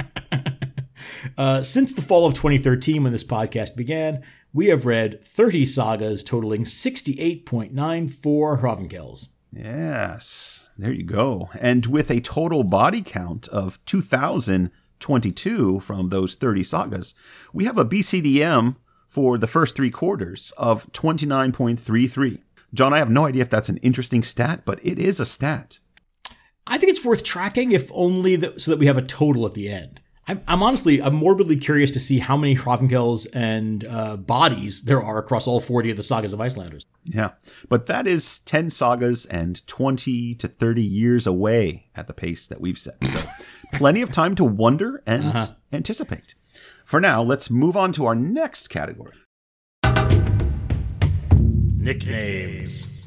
Uh, since the fall of 2013, when this podcast began, we have read 30 sagas totaling 68.94 Hrafnkels. Yes, there you go. And with a total body count of 2,022 from those 30 sagas, we have a BCDM for the first three quarters of 29.33. John, I have no idea if that's an interesting stat, but it is a stat. I think it's worth tracking, if only that, so that we have a total at the end. I'm, I'm honestly, I'm morbidly curious to see how many Hrafnkels and uh, bodies there are across all 40 of the sagas of Icelanders. Yeah, but that is 10 sagas and 20 to 30 years away at the pace that we've set. So, plenty of time to wonder and anticipate. For now, let's move on to our next category. Nicknames.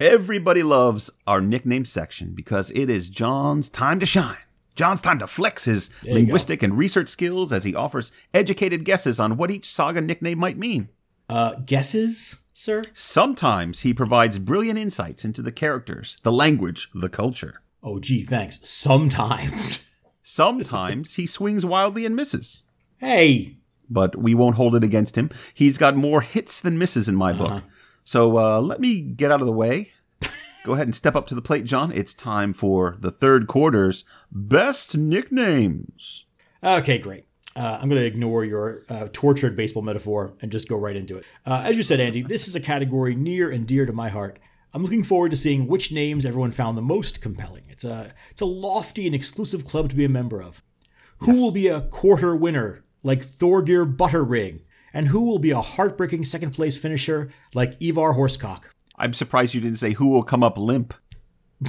Everybody loves our nickname section because it is John's time to shine. John's time to flex his you linguistic and research skills as he offers educated guesses on what each saga nickname might mean. Uh, guesses, sir? Sometimes he provides brilliant insights into the characters, the language, the culture. Oh, gee, thanks. Sometimes. Sometimes he swings wildly and misses. hey, But we won't hold it against him. He's got more hits than misses in my book. So uh, let me get out of the way. Go ahead and step up to the plate, John. It's time for the third quarter's best nicknames. Okay, great. Uh, I'm going to ignore your uh, tortured baseball metaphor and just go right into it. Uh, as you said, Andy, this is a category near and dear to my heart. I'm looking forward to seeing which names everyone found the most compelling. It's a it's a lofty and exclusive club to be a member of. Who will be a quarter winner like Thorgeir Butterring, and who will be a heartbreaking second place finisher like Ivar Horsecock? I'm surprised you didn't say who will come up limp.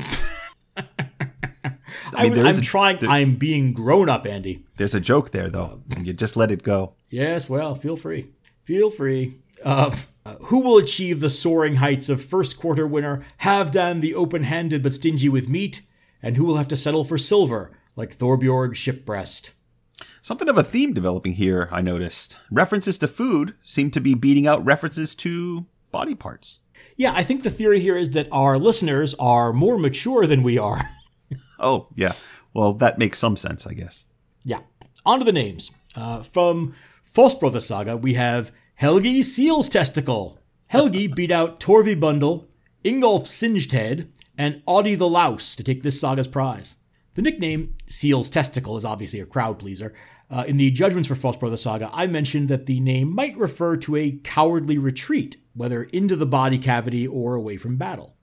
I am trying. there- I'm being grown up, Andy. There's a joke there, though, and you just let it go. Yes, well, feel free. Feel free. Uh, uh, who will achieve the soaring heights of first quarter winner Havdan the open handed but stingy with meat? And who will have to settle for silver, like Thorbjorg Shipbreast? Something of a theme developing here, I noticed. References to food seem to be beating out references to body parts. Yeah, I think the theory here is that our listeners are more mature than we are. Oh, yeah. Well, that makes some sense, I guess. yeah. On to the names. Uh, from Fóstbræðra Saga, we have Helgi Seal's Testicle. Helgi beat out Torvi Bundle, Ingolf Singed Head, and Audi the Louse to take this saga's prize. The nickname Seal's Testicle is obviously a crowd pleaser. Uh, in the judgments for Fóstbræðra Saga, I mentioned that the name might refer to a cowardly retreat, whether into the body cavity or away from battle.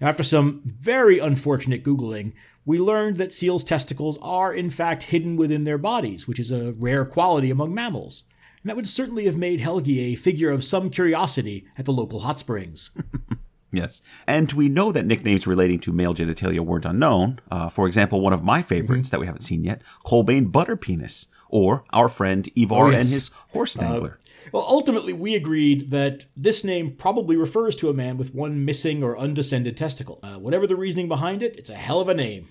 Now, after some very unfortunate Googling, we learned that seals' testicles are, in fact, hidden within their bodies, which is a rare quality among mammals. And that would certainly have made Helgi a figure of some curiosity at the local hot springs. Yes. And we know that nicknames relating to male genitalia weren't unknown. Uh, for example, one of my favorites that we haven't seen yet, Colbane Butterpenis, or our friend Ivar Oh, yes. and his horse dangler. Well, ultimately, we agreed that this name probably refers to a man with one missing or undescended testicle. Uh, whatever the reasoning behind it, it's a hell of a name.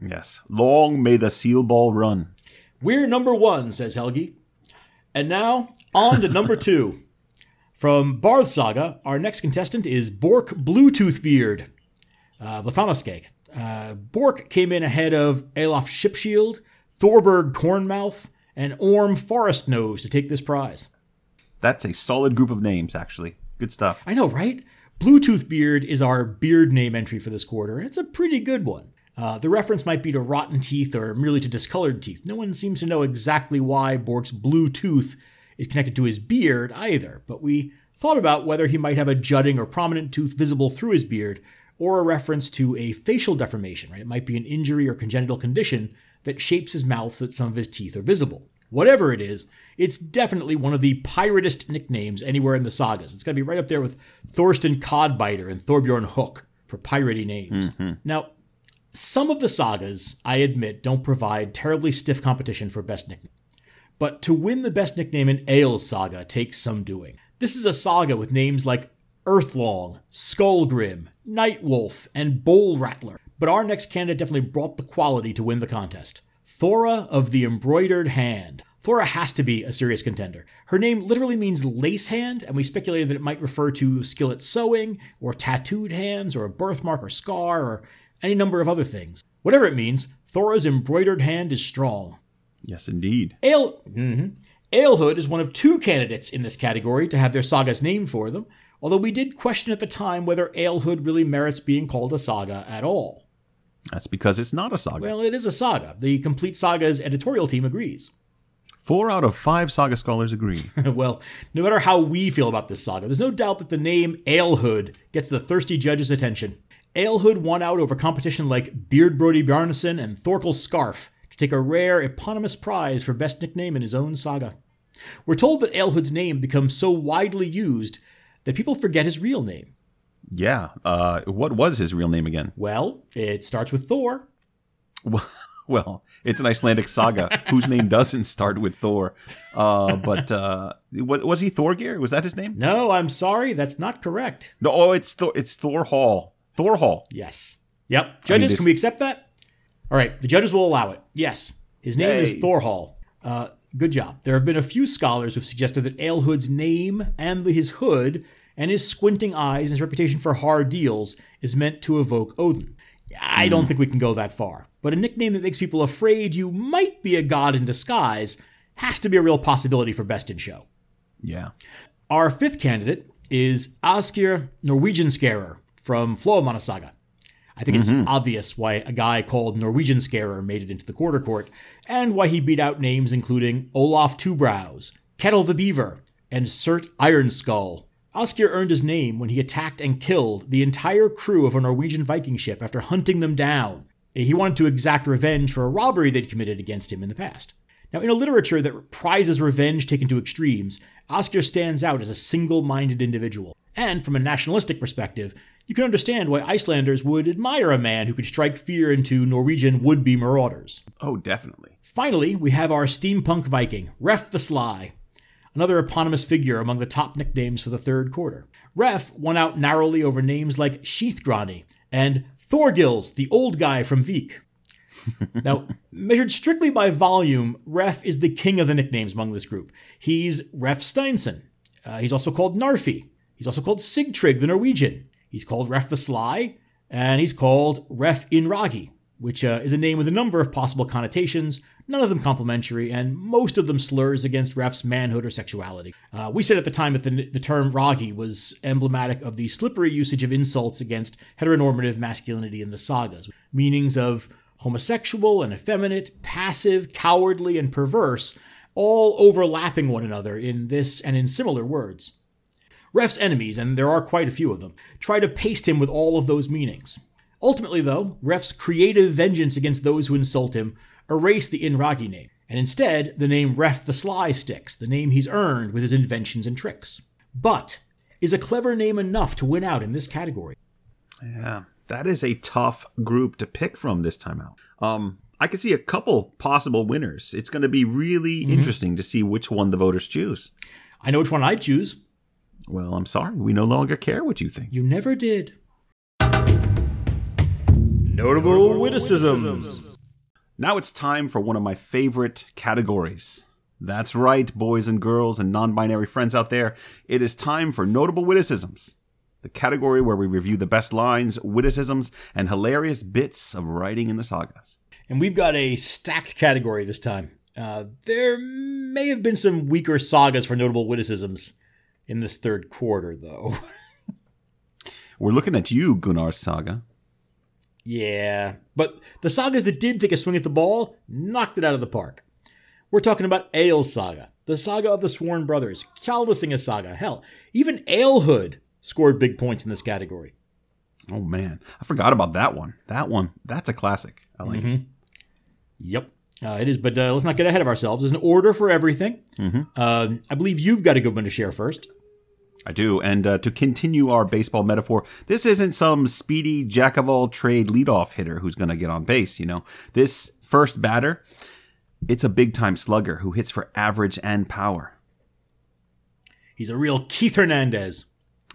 yes. Long may the seal ball run. We're number one, says Helgi. And now, on to number two. From Barth Saga, our next contestant is Bork Bluetoothbeard, uh, Blatanoskeg. Uh, Bork came in ahead of Alof Shipshield, Thorberg Cornmouth, and Orm Forest Nose to take this prize. That's a solid group of names, actually. Good stuff. I know, right? Bluetooth Beard is our beard name entry for this quarter, and it's a pretty good one. Uh, the reference might be to rotten teeth or merely to discolored teeth. No one seems to know exactly why Bork's blue tooth is connected to his beard either, but we thought about whether he might have a jutting or prominent tooth visible through his beard, or a reference to a facial deformation, right? It might be an injury or congenital condition that shapes his mouth so that some of his teeth are visible. Whatever it is, it's definitely one of the piratist nicknames anywhere in the sagas. It's going to be right up there with Thorsten Codbiter and Thorbjorn Hook for piratey names. Mm-hmm. Now, some of the sagas, I admit, don't provide terribly stiff competition for best nickname. But to win the best nickname in Egil's saga takes some doing. This is a saga with names like Earthlong, Skullgrim, Nightwolf, and Bowl Rattler. But our next candidate definitely brought the quality to win the contest. Thora of the Embroidered Hand. Thora has to be a serious contender. Her name literally means lace hand, and we speculated that it might refer to skillet sewing, or tattooed hands, or a birthmark or scar, or any number of other things. Whatever it means, Thora's embroidered hand is strong. Yes, indeed. Ale, mhm. Alehood is one of two candidates in this category to have their sagas named for them, although we did question at the time whether Alehood really merits being called a saga at all. That's because it's not a saga. Well, it is a saga. The Complete Saga's editorial team agrees. Four out of five saga scholars agree. well, no matter how we feel about this saga, there's no doubt that the name Alehood gets the thirsty judges' attention. Alehood won out over competition like Beard Broddi Bjarnason and Thorkel Scarf to take a rare eponymous prize for best nickname in his own saga. We're told that Alehood's name becomes so widely used that people forget his real name. yeah. Uh, what was his real name again? Well, it starts with Thor. Well, it's an Icelandic saga whose name doesn't start with Thor. Uh, but uh, wa- was he Thorgeir? Was that his name? No, I'm sorry, that's not correct. No, oh, it's Thor. It's Thor Hall. Thor Hall. Yes. Yep. Judges, this- can we accept that? All right, the judges will allow it. Yes. His name is Thorhall. Uh, good job. There have been a few scholars who've suggested that Alehood's name and his hood and his squinting eyes and his reputation for hard deals is meant to evoke Odin. I don't think we can go that far, but a nickname that makes people afraid you might be a god in disguise has to be a real possibility for Best in Show. Yeah. Our fifth candidate is Askir Norwegian Scarer from Floamanna Saga. I think it's mm-hmm. obvious why a guy called Norwegian Scarer made it into the quarter court, and why he beat out names including Olaf Two Brows, Kettle the Beaver, and Surt Iron Skull. Askir earned his name when he attacked and killed the entire crew of a Norwegian Viking ship after hunting them down. He wanted to exact revenge for a robbery they'd committed against him in the past. Now, in a literature that prizes revenge taken to extremes, Oscar stands out as a single minded individual. And from a nationalistic perspective, you can understand why Icelanders would admire a man who could strike fear into Norwegian would be marauders. Oh, definitely. Finally, we have our steampunk Viking, Ref the Sly, another eponymous figure among the top nicknames for the third quarter. Ref won out narrowly over names like Sheathgrani and Thorgils, the old guy from Vik. now, measured strictly by volume, Ref is the king of the nicknames among this group. He's Ref Steinson. Uh, he's also called Narfi. He's also called Sigtrig the Norwegian. He's called Ref the Sly, and he's called Ref Inragi, which uh, is a name with a number of possible connotations, none of them complimentary, and most of them slurs against Ref's manhood or sexuality. Uh, we said at the time that the, the term Ragi was emblematic of the slippery usage of insults against heteronormative masculinity in the sagas, meanings of homosexual and effeminate, passive, cowardly, and perverse, all overlapping one another in this and in similar words. Ref's enemies, and there are quite a few of them, try to paste him with all of those meanings. Ultimately, though, Ref's creative vengeance against those who insult him erase the Inragi name, and instead the name Ref the Sly sticks, the name he's earned with his inventions and tricks. But is a clever name enough to win out in this category. Yeah, that is a tough group to pick from this time out. Um, I can see a couple possible winners. It's going to be really interesting to see which one the voters choose. I know which one I'd choose. Well, I'm sorry, we no longer care what you think. You never did. Notable witticisms. Now it's time for one of my favorite categories. That's right, boys and girls and non binary friends out there. It is time for Notable Witticisms, the category where we review the best lines, witticisms, and hilarious bits of writing in the sagas. And we've got a stacked category this time. Uh, there may have been some weaker sagas for notable witticisms in this third quarter, though. We're looking at you, Gunnar saga. yeah, but the sagas that did take a swing at the ball knocked it out of the park. We're talking about Egil's saga, the saga of the Sworn Brothers, Kjalnesinga's saga. Hell, even Alehood scored big points in this category. Oh man, I forgot about that one. That one, that's a classic. I like it. Yep. Uh, it is, but uh, let's not get ahead of ourselves. There's an order for everything. Uh, I believe you've got a good one to share first. I do. And uh, to continue our baseball metaphor, this isn't some speedy jack of all trade leadoff hitter who's going to get on base. You know, this first batter, it's a big time slugger who hits for average and power. He's a real Keith Hernandez.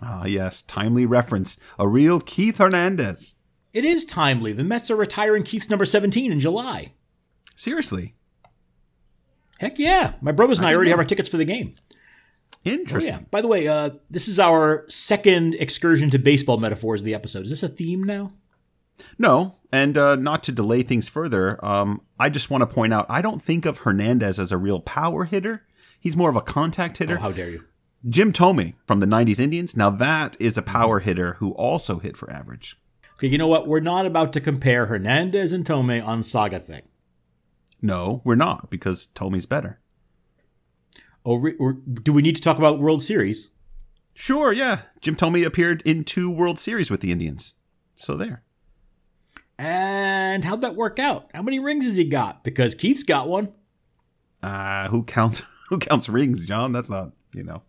Ah, yes, timely reference. A real Keith Hernandez. It is timely. The Mets are retiring Keith's number 17 in July. Seriously, Heck yeah. My brothers and I, already have our tickets for the game. Oh, interesting. yeah. By the way, uh, this is our second excursion to baseball metaphors of the episode. Is this a theme now? No, and uh, not to delay things further, um, I just want to point out I don't think of Hernandez as a real power hitter. He's more of a contact hitter. Oh, how dare you. Jim Thome from the 90s Indians. Now, that is a power hitter who also hit for average. Okay, you know what? We're not about to compare Hernandez and Thome on Saga Thing. No, we're not, because Thome's better. Oh, re- or do we need to talk about World Series? Sure, yeah. Jim Thome appeared in two World Series with the Indians. So there. And how'd that work out? How many rings has he got? Because Keith's got one. Uh, who counts who counts rings, John? That's not, you know,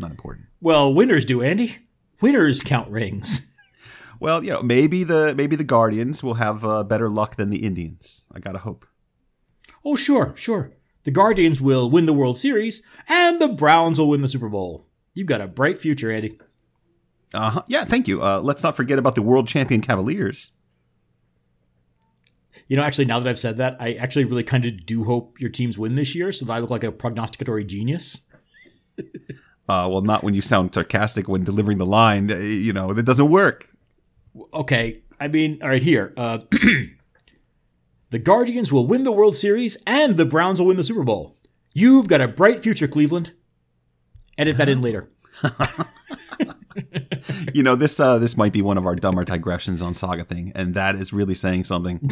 not important. Well, winners do, Andy. Winners count rings. Well, you know, maybe the maybe the Guardians will have uh, better luck than the Indians. I gotta hope. Oh, sure, sure. The Guardians will win the World Series, and the Browns will win the Super Bowl. You've got a bright future, Andy. Uh huh. Yeah, thank you. Uh, let's not forget about the world champion Cavaliers. You know, actually, now that I've said that, I actually really kind of do hope your teams win this year so that I look like a prognosticatory genius. Uh, well, not when you sound sarcastic when delivering the line. uh, You know, that doesn't work. Okay, I mean, all right, here. Uh, the Guardians will win the World Series, and the Browns will win the Super Bowl. You've got a bright future, Cleveland. Edit that in later. You know, this uh, this might be one of our dumber digressions on Saga thing, and that is really saying something.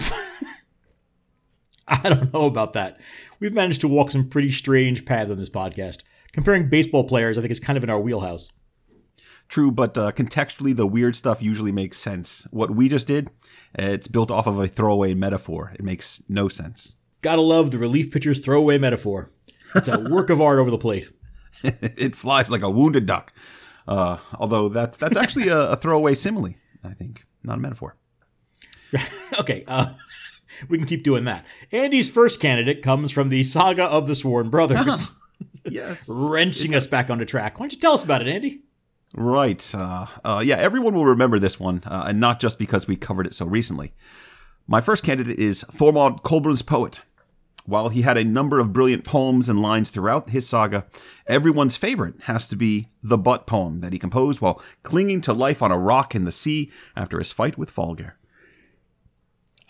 I don't know about that. We've managed to walk some pretty strange paths on this podcast. Comparing baseball players, I think, is kind of in our wheelhouse. True, but uh, contextually, the weird stuff usually makes sense. What we just did, it's built off of a throwaway metaphor. It makes no sense. Gotta love the relief pitcher's throwaway metaphor. It's a work of art over the plate. it flies like a wounded duck. Uh, although that's that's actually a, a throwaway simile, I think, not a metaphor. okay, uh, we can keep doing that. Andy's first candidate comes from the saga of the Sworn Brothers, Yes. wrenching us back onto track. Why don't you tell us about it, Andy? Right. Uh, uh, yeah, everyone will remember this one, uh, and not just because we covered it so recently. My first candidate is Thormod Kolbrun's poet. While he had a number of brilliant poems and lines throughout his saga, everyone's favorite has to be the butt poem that he composed while clinging to life on a rock in the sea after his fight with Falgeir.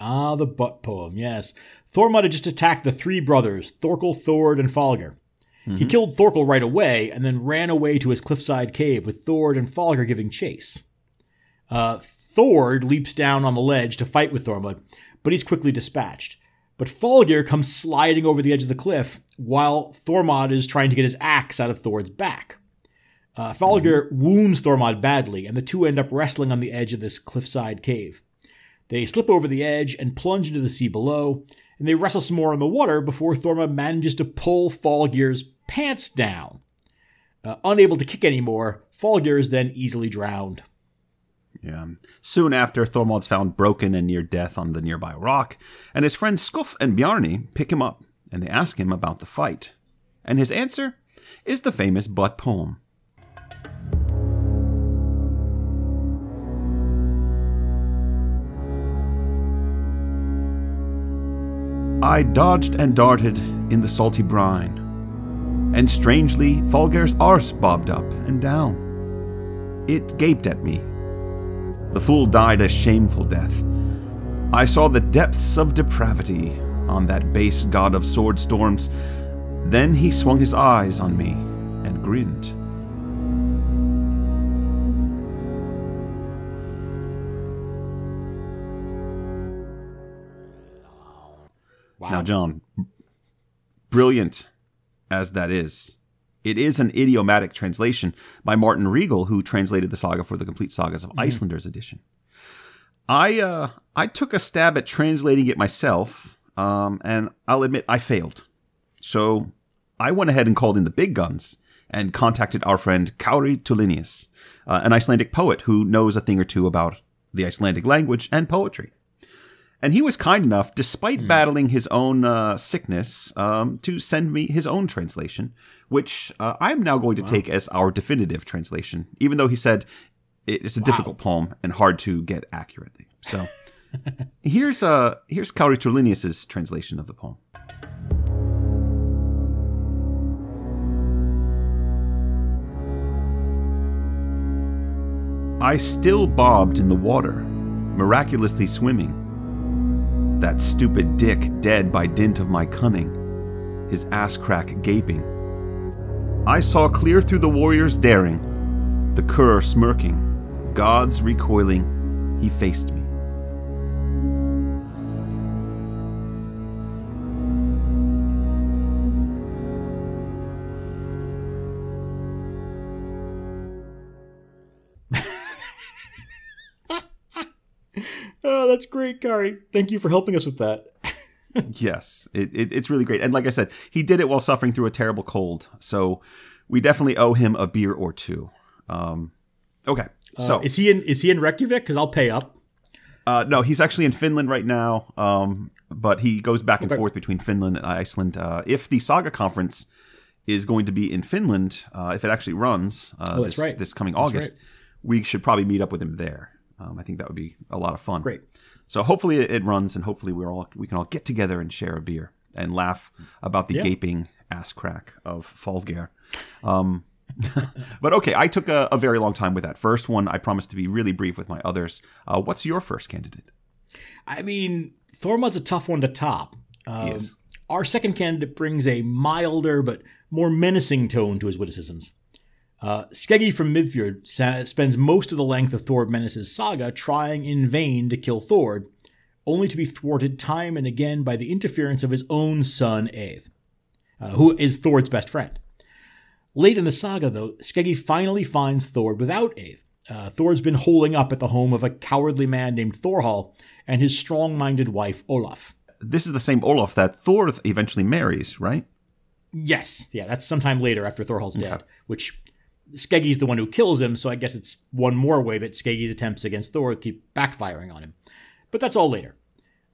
Ah, the butt poem, yes. Thormod had just attacked the three brothers, Thorkel, Thord, and Falgeir. He killed Thorkel right away and then ran away to his cliffside cave with Thord and Falgeir giving chase. Uh, Thord leaps down on the ledge to fight with Thormod, but he's quickly dispatched. But Falgeir comes sliding over the edge of the cliff while Thormod is trying to get his axe out of Thord's back. Uh, Falgeir wounds Thormod badly, and the two end up wrestling on the edge of this cliffside cave. They slip over the edge and plunge into the sea below, and they wrestle some more in the water before Thorma manages to pull Falgeir's pants down. Uh, unable to kick anymore, Falgeir is then easily drowned. Yeah. Soon after, Thormod's found broken and near death on the nearby rock, and his friends Skuff and Bjarni pick him up, and they ask him about the fight. And his answer is the famous butt poem. I dodged and darted in the salty brine, and strangely Falgeir's arse bobbed up and down. It gaped at me. The fool died a shameful death. I saw the depths of depravity on that base god of sword storms. Then he swung his eyes on me and grinned. Wow. Now, John, brilliant as that is, it is an idiomatic translation by Martin Regal, who translated the saga for the Complete Sagas of Icelanders edition. I uh, I took a stab at translating it myself, um, and I'll admit I failed. So I went ahead and called in the big guns and contacted our friend Kári Tulinius, uh, an Icelandic poet who knows a thing or two about the Icelandic language and poetry. And he was kind enough, despite battling his own uh, sickness, um, to send me his own translation, which uh, I'm now going to take as our definitive translation, even though he said it's a difficult poem and hard to get accurately. So here's uh, here's Kári translation of the poem. I still bobbed in the water, miraculously swimming that stupid dick dead by dint of my cunning, his ass crack gaping. I saw clear through the warrior's daring, the cur smirking, gods recoiling, he faced me. That's great, Kari. Thank you for helping us with that. Yes, it, it, it's really great. And like I said, he did it while suffering through a terrible cold. So we definitely owe him a beer or two. Um, okay. So, Uh, is he in? Is he in Reykjavik? Because I'll pay up. uh, no, he's actually in Finland right now. Um, but he goes back and forth between Finland and Iceland. Uh, if the Saga conference is going to be in Finland, uh, if it actually runs uh, Oh, this, right. this coming That's August, we should probably meet up with him there. Um, I think that would be a lot of fun. Great. So hopefully it, runs, and hopefully we're all we can all get together and share a beer and laugh about the Yeah. gaping ass crack of Falgeir. Um, but okay, I took a, a very long time with that first one. I promised to be really brief with my others. Uh, what's your first candidate? I mean, Thormod's a tough one to top. Um, He is. Our second candidate brings a milder but more menacing tone to his witticisms. Uh, Skeggi from Midfjord sa- spends most of the length of Thord Menace's saga trying in vain to kill Thord, only to be thwarted time and again by the interference of his own son, Aeth, uh, who is Thord's best friend. Late in the saga, though, Skeggi finally finds Thord without Aeth. Uh, Thord's been holing up at the home of a cowardly man named Thorhall and his strong minded wife, Olaf. This is the same Olaf that Thor eventually marries, right? Yes, yeah, that's sometime later after Thorhall's dead, which Skeggi's the one who kills him, so I guess it's one more way that Skeggi's attempts against Thor keep backfiring on him. But that's all later.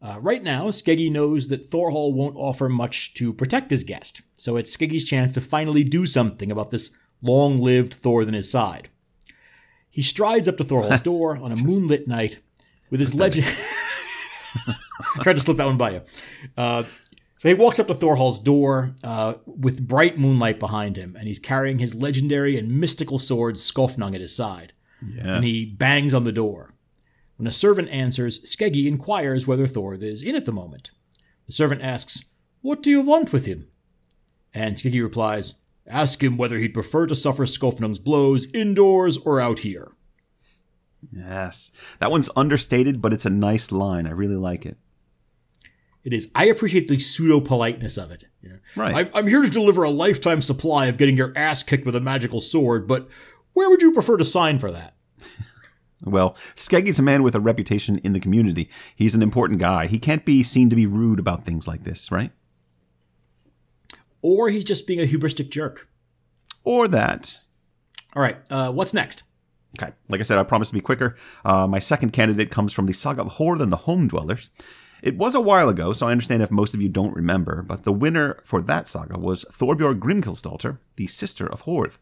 Uh, right now, Skeggi knows that Thorhall won't offer much to protect his guest, so it's Skeggi's chance to finally do something about this long lived Thor than his side. He strides up to Thorhall's door on a moonlit night with his legend. Tried to slip that one by you. Uh, so he walks up to Thorhall's door uh, with bright moonlight behind him, and he's carrying his legendary and mystical sword Skofnung at his side. Yes. And he bangs on the door. When a servant answers, Skeggi inquires whether Thord is in at the moment. The servant asks, What do you want with him? And Skeggi replies, Ask him whether he'd prefer to suffer Skofnung's blows indoors or out here. Yes. That one's understated, but it's a nice line. I really like it. It is. I appreciate the pseudo politeness of it. you know. Right. I, I'm here to deliver a lifetime supply of getting your ass kicked with a magical sword, but where would you prefer to sign for that? Well, Skeggi's a man with a reputation in the community. He's an important guy. He can't be seen to be rude about things like this, right? Or he's just being a hubristic jerk. Or that. All right, uh, what's next? Okay, like I said, I promised to be quicker. Uh, my second candidate comes from the saga of Horth and the Home Dwellers. It was a while ago, so I understand if most of you don't remember, but the winner for that saga was Thorbjorg Grimkelsdottir, the sister of Horth.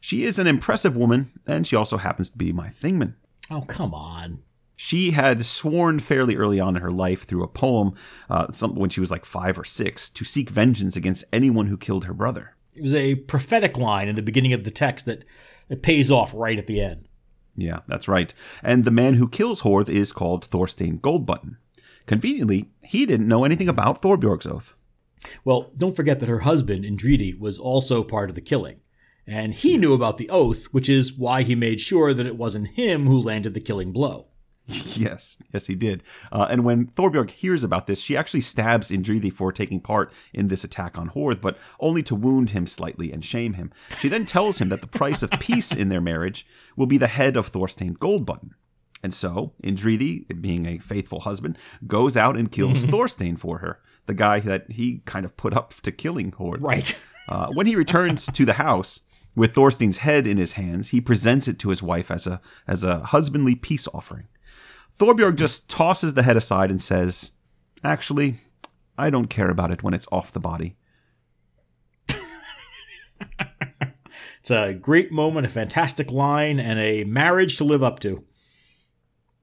She is an impressive woman, and she also happens to be my Thingman. Oh, come on. She had sworn fairly early on in her life through a poem, uh, some, when she was like five or six, to seek vengeance against anyone who killed her brother. It was a prophetic line in the beginning of the text that, that pays off right at the end. Yeah, that's right. And the man who kills Horth is called Thorstein Goldbutton. Conveniently, he didn't know anything about Thorbjorg's oath. Well, don't forget that her husband, Indridi, was also part of the killing. And he knew about the oath, which is why he made sure that it wasn't him who landed the killing blow. yes, yes, he did. Uh, and when Thorbjorg hears about this, she actually stabs Indriði for taking part in this attack on Horth, but only to wound him slightly and shame him. She then tells him that the price of peace in their marriage will be the head of Thorstein Goldbutton. And so, Indriði, being a faithful husband, goes out and kills Thorstein for her, the guy that he kind of put up to killing Horth. Right. Uh, when he returns to the house, with Thorstein's head in his hands, he presents it to his wife as a as a husbandly peace offering. Thorbjorg just tosses the head aside and says, Actually, I don't care about it when it's off the body. it's a great moment, a fantastic line, and a marriage to live up to.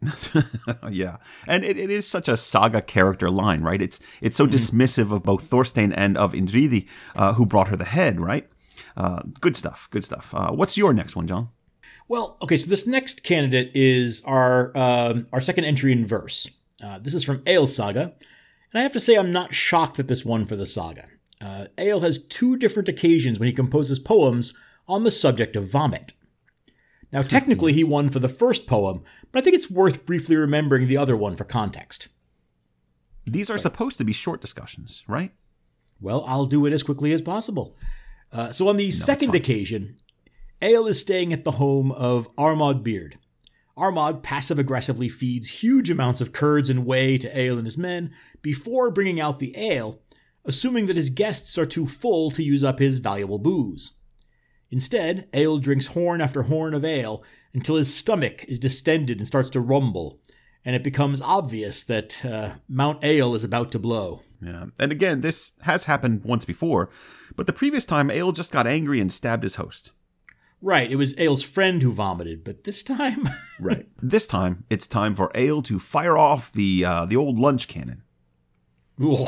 yeah, and it, it is such a saga character line, right? It's it's so mm. dismissive of both Thorstein and of Indriði, uh, who brought her the head, right? Uh, good stuff, good stuff. Uh, what's your next one, John? Well, okay, so this next candidate is our um, our second entry in verse. Uh, this is from Egil Saga, and I have to say I'm not shocked at this one for the saga. Uh, Egil has two different occasions when he composes poems on the subject of vomit. Now, technically, he won for the first poem, but I think it's worth briefly remembering the other one for context. These are supposed to be short discussions, right? Well, I'll do it as quickly as possible. Uh, so, on the no, second occasion, Egil is staying at the home of Armod Beard. Armod passive aggressively feeds huge amounts of curds and whey to Egil and his men before bringing out the ale, assuming that his guests are too full to use up his valuable booze. Instead, Egil drinks horn after horn of ale until his stomach is distended and starts to rumble, and it becomes obvious that uh, Mount Ale is about to blow. Yeah, and again, this has happened once before, but the previous time Egil just got angry and stabbed his host. Right, it was Egil's friend who vomited, but this time, right, this time it's time for Egil to fire off the uh, the old lunch cannon.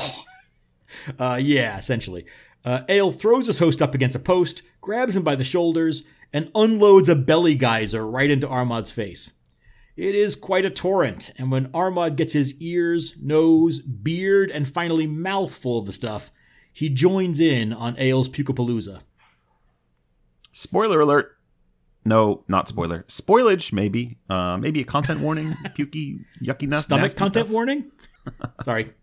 Uh, yeah, essentially. Uh, Egil throws his host up against a post, grabs him by the shoulders, and unloads a belly geyser right into Armod's face. It is quite a torrent, and when Armod gets his ears, nose, beard, and finally mouth full of the stuff, he joins in on Egil's Pukapalooza. Spoiler alert. No, not spoiler. Spoilage, maybe. Uh, maybe a content warning. Pukey, yucky, Stomach content stuff. warning? Sorry.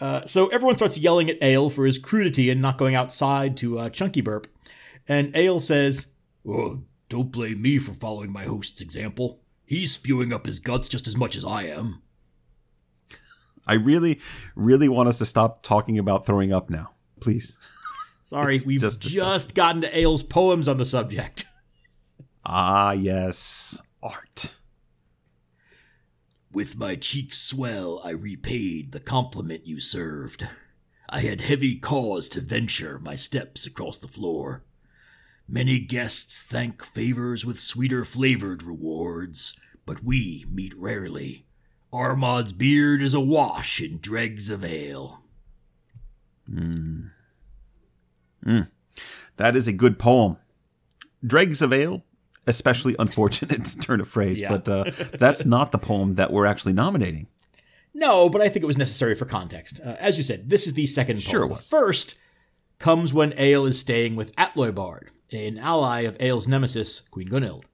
Uh, so everyone starts yelling at Egil for his crudity and not going outside to uh, chunky burp. And Egil says, oh, Don't blame me for following my host's example. He's spewing up his guts just as much as I am. I really, really want us to stop talking about throwing up now. Please. Sorry, we've just, just gotten to Egil's poems on the subject. Ah, yes. Art. With my cheeks swell, I repaid the compliment you served. I had heavy cause to venture my steps across the floor. Many guests thank favors with sweeter flavored rewards, but we meet rarely. Armod's beard is awash in dregs of ale. Hmm. Mm. That is a good poem. Dregs of Ale, especially unfortunate turn of phrase, yeah. but uh, that's not the poem that we're actually nominating. No, but I think it was necessary for context. Uh, as you said, this is the second poem. Sure was. First comes when Egil is staying with Atley-Bard, an ally of Egil's nemesis, Queen Gunhild.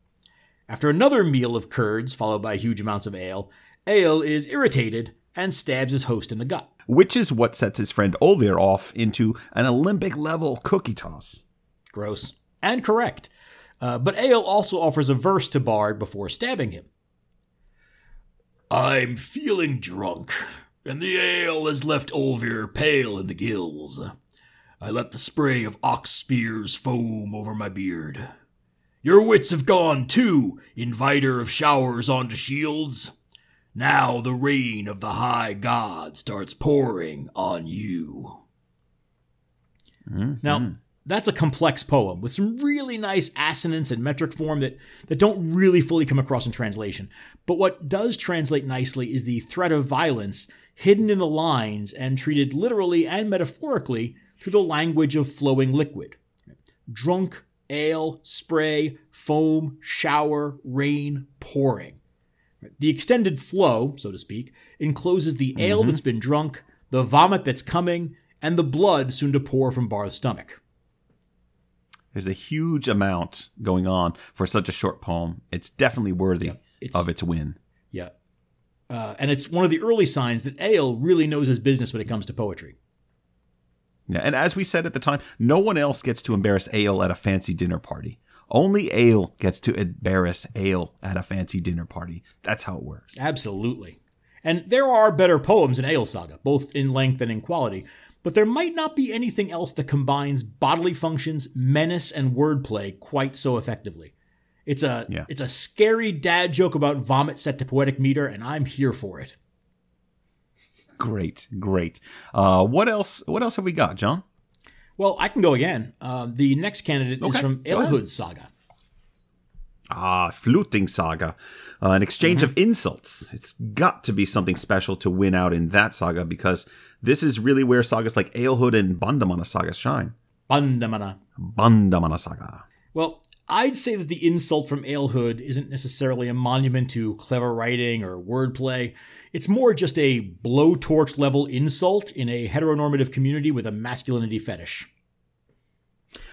After another meal of curds, followed by huge amounts of ale, Egil is irritated and stabs his host in the gut which is what sets his friend Olvir off into an Olympic level cookie toss. Gross. And correct. Uh, but Egil also offers a verse to Bard before stabbing him. I'm feeling drunk, and the ale has left Olvir pale in the gills. I let the spray of ox spears foam over my beard. Your wits have gone too, inviter of showers onto shields. Now the rain of the high god starts pouring on you. Now, that's a complex poem with some really nice assonance and metric form that, that don't really fully come across in translation. But what does translate nicely is the threat of violence hidden in the lines and treated literally and metaphorically through the language of flowing liquid. Drunk, ale, spray, foam, shower, rain, pouring. The extended flow, so to speak, encloses the ale mm-hmm. that's been drunk, the vomit that's coming, and the blood soon to pour from Barth's stomach. There's a huge amount going on for such a short poem. It's definitely worthy it's- of its win. Yeah. Uh, and it's one of the early signs that Egil really knows his business when it comes to poetry. Yeah, and as we said at the time, no one else gets to embarrass Egil at a fancy dinner party. Only Egil gets to embarrass Egil at a fancy dinner party. That's how it works. Absolutely. And there are better poems in Egil Saga, both in length and in quality, but there might not be anything else that combines bodily functions, menace, and wordplay quite so effectively. It's a Yeah. it's a scary dad joke about vomit set to poetic meter, and I'm here for it. Great, great. Uh, what else? What else have we got, John? Well, I can go again. Uh, the next candidate is from ahead. Saga. Ah, flyting saga, uh, an exchange of insults. It's got to be something special to win out in that saga because this is really where sagas like Alehood and Bandamanna saga shine. Bandamanna. Bandamanna saga. Well, I'd say that the insult from Alehood isn't necessarily a monument to clever writing or wordplay. It's more just a blowtorch level insult in a heteronormative community with a masculinity fetish.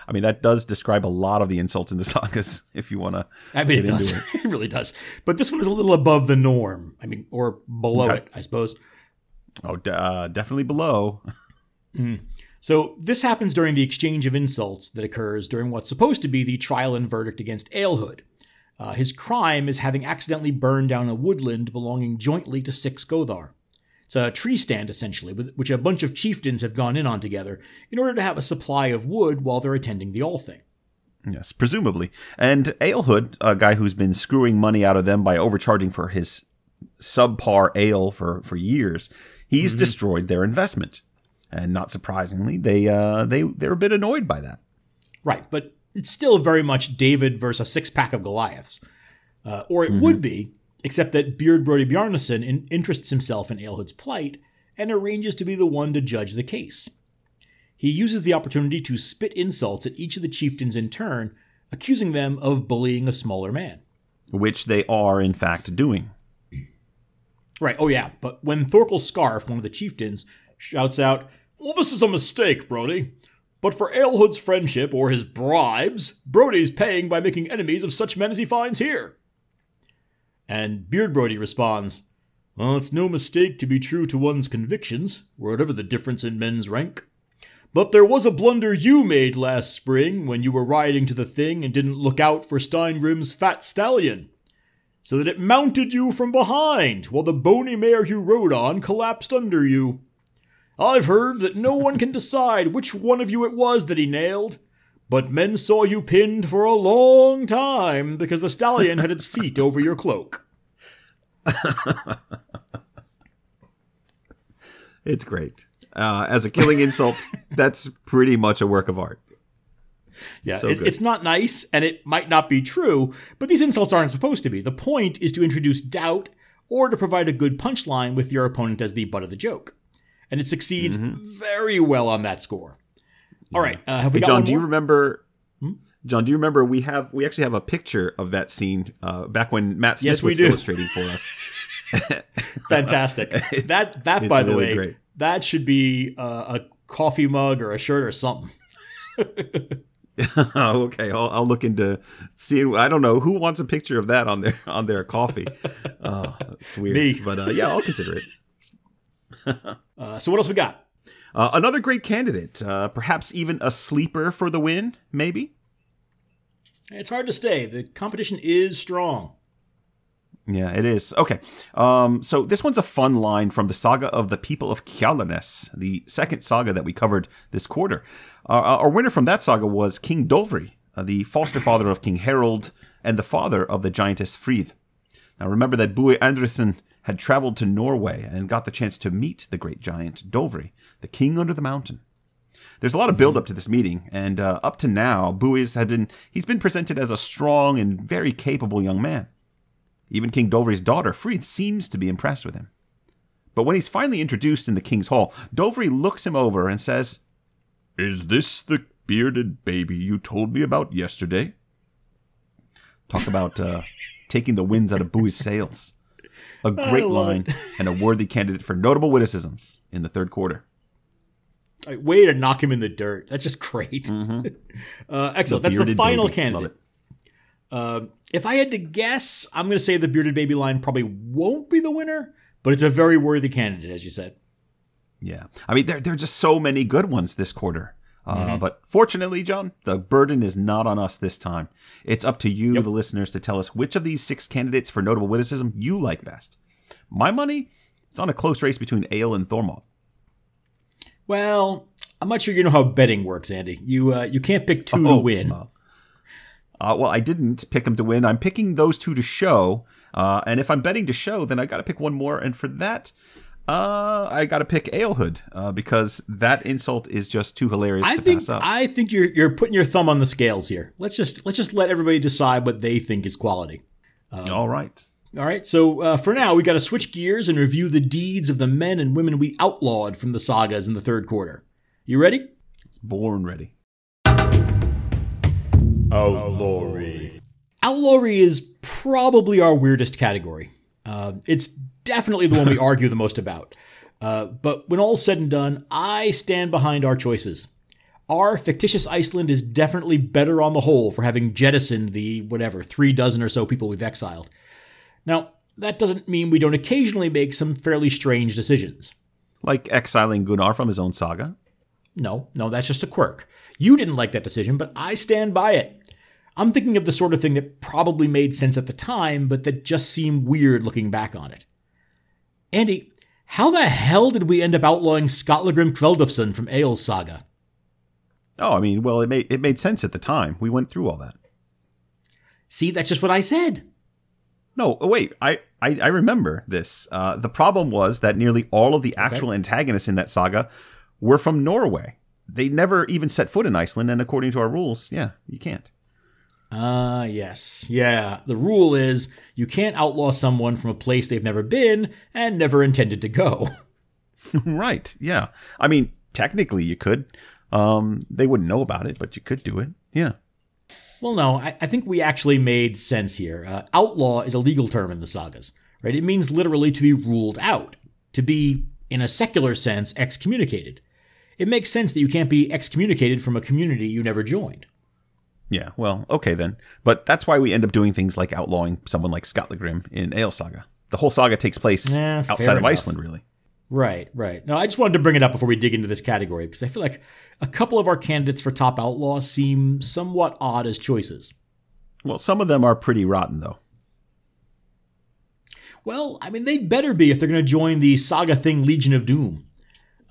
I mean, that does describe a lot of the insults in the sagas. If you want to, I mean, it does. It. really does. But this one is a little above the norm. I mean, or below Okay. it, I suppose. oh, uh, definitely below. So this happens during the exchange of insults that occurs during what's supposed to be the trial and verdict against Alehood. Uh, his crime is having accidentally burned down a woodland belonging jointly to six Gothar. It's a tree stand, essentially, which a bunch of chieftains have gone in on together in order to have a supply of wood while they're attending the Althing. Yes, presumably. And Alehood, a guy who's been screwing money out of them by overcharging for his subpar ale for, for years, he's destroyed their investment. And not surprisingly, they uh, they they're a bit annoyed by that. Right, but it's still very much David versus a six pack of Goliaths. Uh, or it would be, except that Beard Broddi Bjarnason in- interests himself in Alehood's plight and arranges to be the one to judge the case. He uses the opportunity to spit insults at each of the chieftains in turn, accusing them of bullying a smaller man. which they are in fact doing. Right, oh yeah, but when Thorkel Scarf, one of the chieftains, shouts out, Well, this is a mistake, Broddi. But for Alehood's friendship or his bribes, Broddi's paying by making enemies of such men as he finds here. And Beard Broddi responds, Well, it's no mistake to be true to one's convictions, whatever the difference in men's rank. But there was a blunder you made last spring when you were riding to the thing and didn't look out for Steingrim's fat stallion so that it mounted you from behind while the bony mare you rode on collapsed under you. I've heard that no one can decide which one of you it was that he nailed, but men saw you pinned for a long time because the stallion had its feet over your cloak. It's great. Uh, as a killing insult, that's pretty much a work of art. Yeah, So it- it's not nice and it might not be true, but these insults aren't supposed to be. The point is to introduce doubt or to provide a good punchline with your opponent as the butt of the joke. And it succeeds very well on that score. All right, uh, have we. Hey, John, do you remember? John, do you remember we have we actually have a picture of that scene uh, back when Matt Smith Yes, was do. illustrating for us. Fantastic. that that by the really way, great. that should be uh, a coffee mug or a shirt or something. okay, I'll, I'll look into seeing. I don't know who wants a picture of that on their on their coffee. Oh, that's weird. Me. but uh, yeah, I'll consider it. Uh, so what else we got? Uh, another great candidate, uh, perhaps even a sleeper for the win, maybe. It's hard to say. The competition is strong. Yeah, it is. Okay. Um, so this one's a fun line from the saga of the people of Kjalarnes, the second saga that we covered this quarter. Uh, our winner from that saga was King Dovri, uh, the foster father of King Harold and the father of the giantess Frith. Now remember that Búi Andríðsson had traveled to Norway and got the chance to meet the great giant Dovri, the king under the mountain. There's a lot of build up to this meeting, and uh, up to now, Bui's had been he's been presented as a strong and very capable young man. Even King Dovri's daughter, Frith, seems to be impressed with him. But when he's finally introduced in the king's hall, Dovri looks him over and says, Is this the bearded baby you told me about yesterday? Talk about uh, taking the winds out of Bui's sails. A great line and a worthy candidate for notable witticisms in the third quarter. Like, way to knock him in the dirt. That's just great. Mm-hmm. Uh, excellent. The That's the final baby. candidate. Uh, if I had to guess, I'm going to say the bearded baby line probably won't be the winner, but it's a very worthy candidate, as you said. Yeah. I mean, there, there are just so many good ones this quarter. Uh, mm-hmm. But fortunately, John, the burden is not on us this time. It's up to you, yep. the listeners, to tell us which of these six candidates for notable witticism you like best. My money is on a close race between Egil and Thormod. Well, I'm not sure you know how betting works, Andy. You uh, you can't pick two oh, to win. Uh, uh, well, I didn't pick them to win. I'm picking those two to show. Uh, and if I'm betting to show, then I got to pick one more. And for that, uh, I got to pick Alehood uh, because that insult is just too hilarious I to think, pass up. I think you're you're putting your thumb on the scales here. Let's just let's just let everybody decide what they think is quality. Um, all right. All right. So uh, for now, we got to switch gears and review the deeds of the men and women we outlawed from the sagas in the third quarter. You ready? It's born ready. Outlawry. Outlawry is probably our weirdest category. Uh, it's definitely the one we argue the most about. Uh, but when all's said and done, I stand behind our choices. Our fictitious Iceland is definitely better on the whole for having jettisoned the, whatever, three dozen or so people we've exiled. Now, that doesn't mean we don't occasionally make some fairly strange decisions. Like exiling Gunnar from his own saga? No, no, that's just a quirk. You didn't like that decision, but I stand by it. I'm thinking of the sort of thing that probably made sense at the time, but that just seemed weird looking back on it. Andy, how the hell did we end up outlawing Skallagrim Kveldulfsson from Egil's saga? Oh, I mean, well, it made it made sense at the time. We went through all that. See, that's just what I said. No, oh, wait, I, I, I remember this. Uh, the problem was that nearly all of the actual okay. antagonists in that saga were from Norway. They never even set foot in Iceland, and according to our rules, yeah, you can't. Ah, uh, yes. Yeah. The rule is you can't outlaw someone from a place they've never been and never intended to go. right. Yeah. I mean, technically you could. Um, they wouldn't know about it, but you could do it. Yeah. Well, no, I, I think we actually made sense here. Uh, outlaw is a legal term in the sagas, right? It means literally to be ruled out, to be, in a secular sense, excommunicated. It makes sense that you can't be excommunicated from a community you never joined. Yeah, well, okay then. But that's why we end up doing things like outlawing someone like Skallagrim in Egil Saga. The whole saga takes place outside of Iceland, really. Right, right. Now, I just wanted to bring it up before we dig into this category because I feel like a couple of our candidates for top outlaw seem somewhat odd as choices. Well, some of them are pretty rotten, though. Well, I mean, they'd better be if they're going to join the Saga Thing Legion of Doom.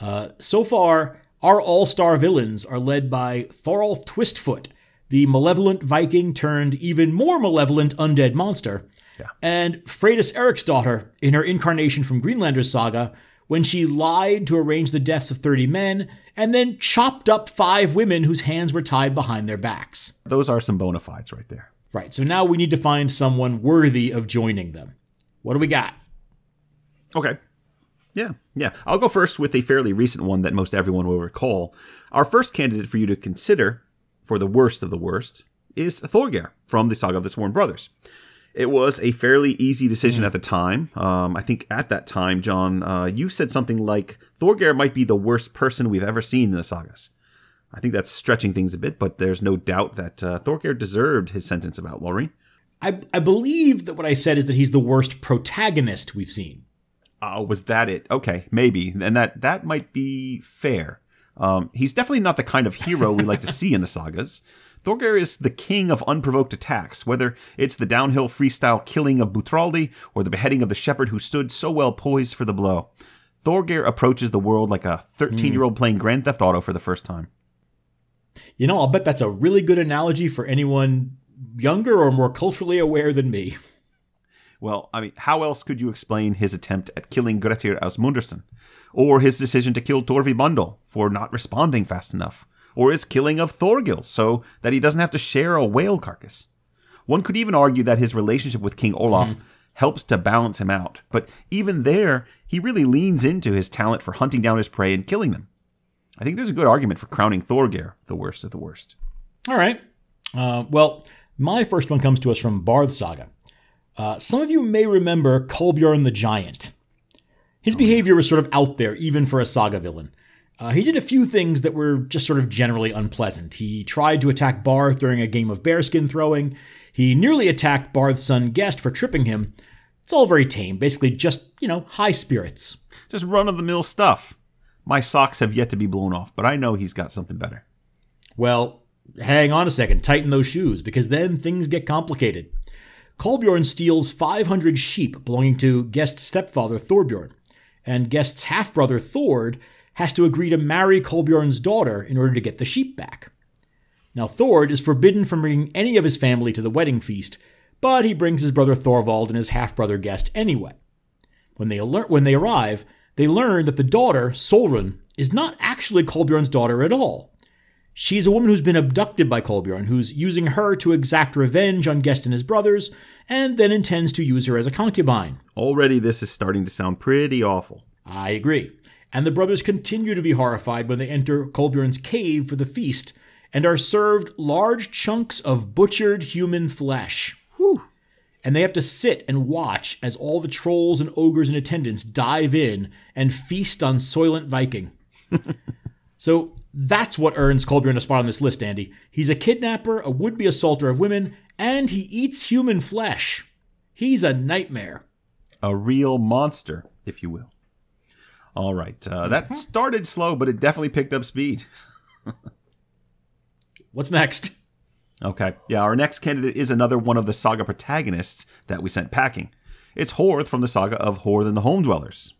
Uh, so far, our all star villains are led by Thorolf Twistfoot, the malevolent Viking turned even more malevolent undead monster, yeah. and Freydis Eric's daughter in her incarnation from Greenlander's saga when she lied to arrange the deaths of 30 men and then chopped up five women whose hands were tied behind their backs. Those are some bona fides right there. Right, so now we need to find someone worthy of joining them. What do we got? Okay. Yeah, yeah. I'll go first with a fairly recent one that most everyone will recall. Our first candidate for you to consider for the worst of the worst, is Thorgeir from the Saga of the Sworn Brothers. It was a fairly easy decision at the time. Um, I think at that time, John, uh, you said something like Thorgeir might be the worst person we've ever seen in the sagas. I think that's stretching things a bit, but there's no doubt that uh, deserved his sentence about outlawry. I, I believe that what I said is that he's the worst protagonist we've seen. Oh, was that it? Okay, maybe, and that that might be fair. Um, he's definitely not the kind of hero we like to see in the sagas. Thorgeir is the king of unprovoked attacks, whether it's the downhill freestyle killing of Butraldi or the beheading of the shepherd who stood so well poised for the blow. Thorgeir approaches the world like a 13 year old hmm. playing Grand Theft Auto for the first time. You know, I'll bet that's a really good analogy for anyone younger or more culturally aware than me. Well, I mean, how else could you explain his attempt at killing Grettir Asmunderson? Or his decision to kill Torvi Bundle for not responding fast enough? Or his killing of Thorgil so that he doesn't have to share a whale carcass? One could even argue that his relationship with King Olaf mm. helps to balance him out. But even there, he really leans into his talent for hunting down his prey and killing them. I think there's a good argument for crowning Thorgeir the worst of the worst. All right. Uh, well, my first one comes to us from Barth Saga. Uh, some of you may remember Kolbjorn the Giant. His behavior was sort of out there, even for a saga villain. Uh, he did a few things that were just sort of generally unpleasant. He tried to attack Barth during a game of bearskin throwing. He nearly attacked Barth's son Guest for tripping him. It's all very tame, basically just, you know, high spirits. Just run of the mill stuff. My socks have yet to be blown off, but I know he's got something better. Well, hang on a second, tighten those shoes, because then things get complicated. Kolbjorn steals 500 sheep belonging to Guest's stepfather Thorbjorn, and Guest's half brother Thord has to agree to marry Kolbjorn's daughter in order to get the sheep back. Now, Thord is forbidden from bringing any of his family to the wedding feast, but he brings his brother Thorvald and his half brother guest anyway. When they, alert, when they arrive, they learn that the daughter, Solrun, is not actually Kolbjorn's daughter at all. She's a woman who's been abducted by Kolbjorn, who's using her to exact revenge on Guest and his brothers, and then intends to use her as a concubine. Already, this is starting to sound pretty awful. I agree. And the brothers continue to be horrified when they enter Kolbjorn's cave for the feast and are served large chunks of butchered human flesh. Whew and they have to sit and watch as all the trolls and ogres in attendance dive in and feast on Soylent Viking. so that's what earns Kolbjorn a spot on this list, Andy. He's a kidnapper, a would be assaulter of women, and he eats human flesh. He's a nightmare. A real monster, if you will. All right. Uh, that started slow, but it definitely picked up speed. What's next? Okay. Yeah, our next candidate is another one of the saga protagonists that we sent packing. It's Horth from the saga of Horth and the Home Dwellers.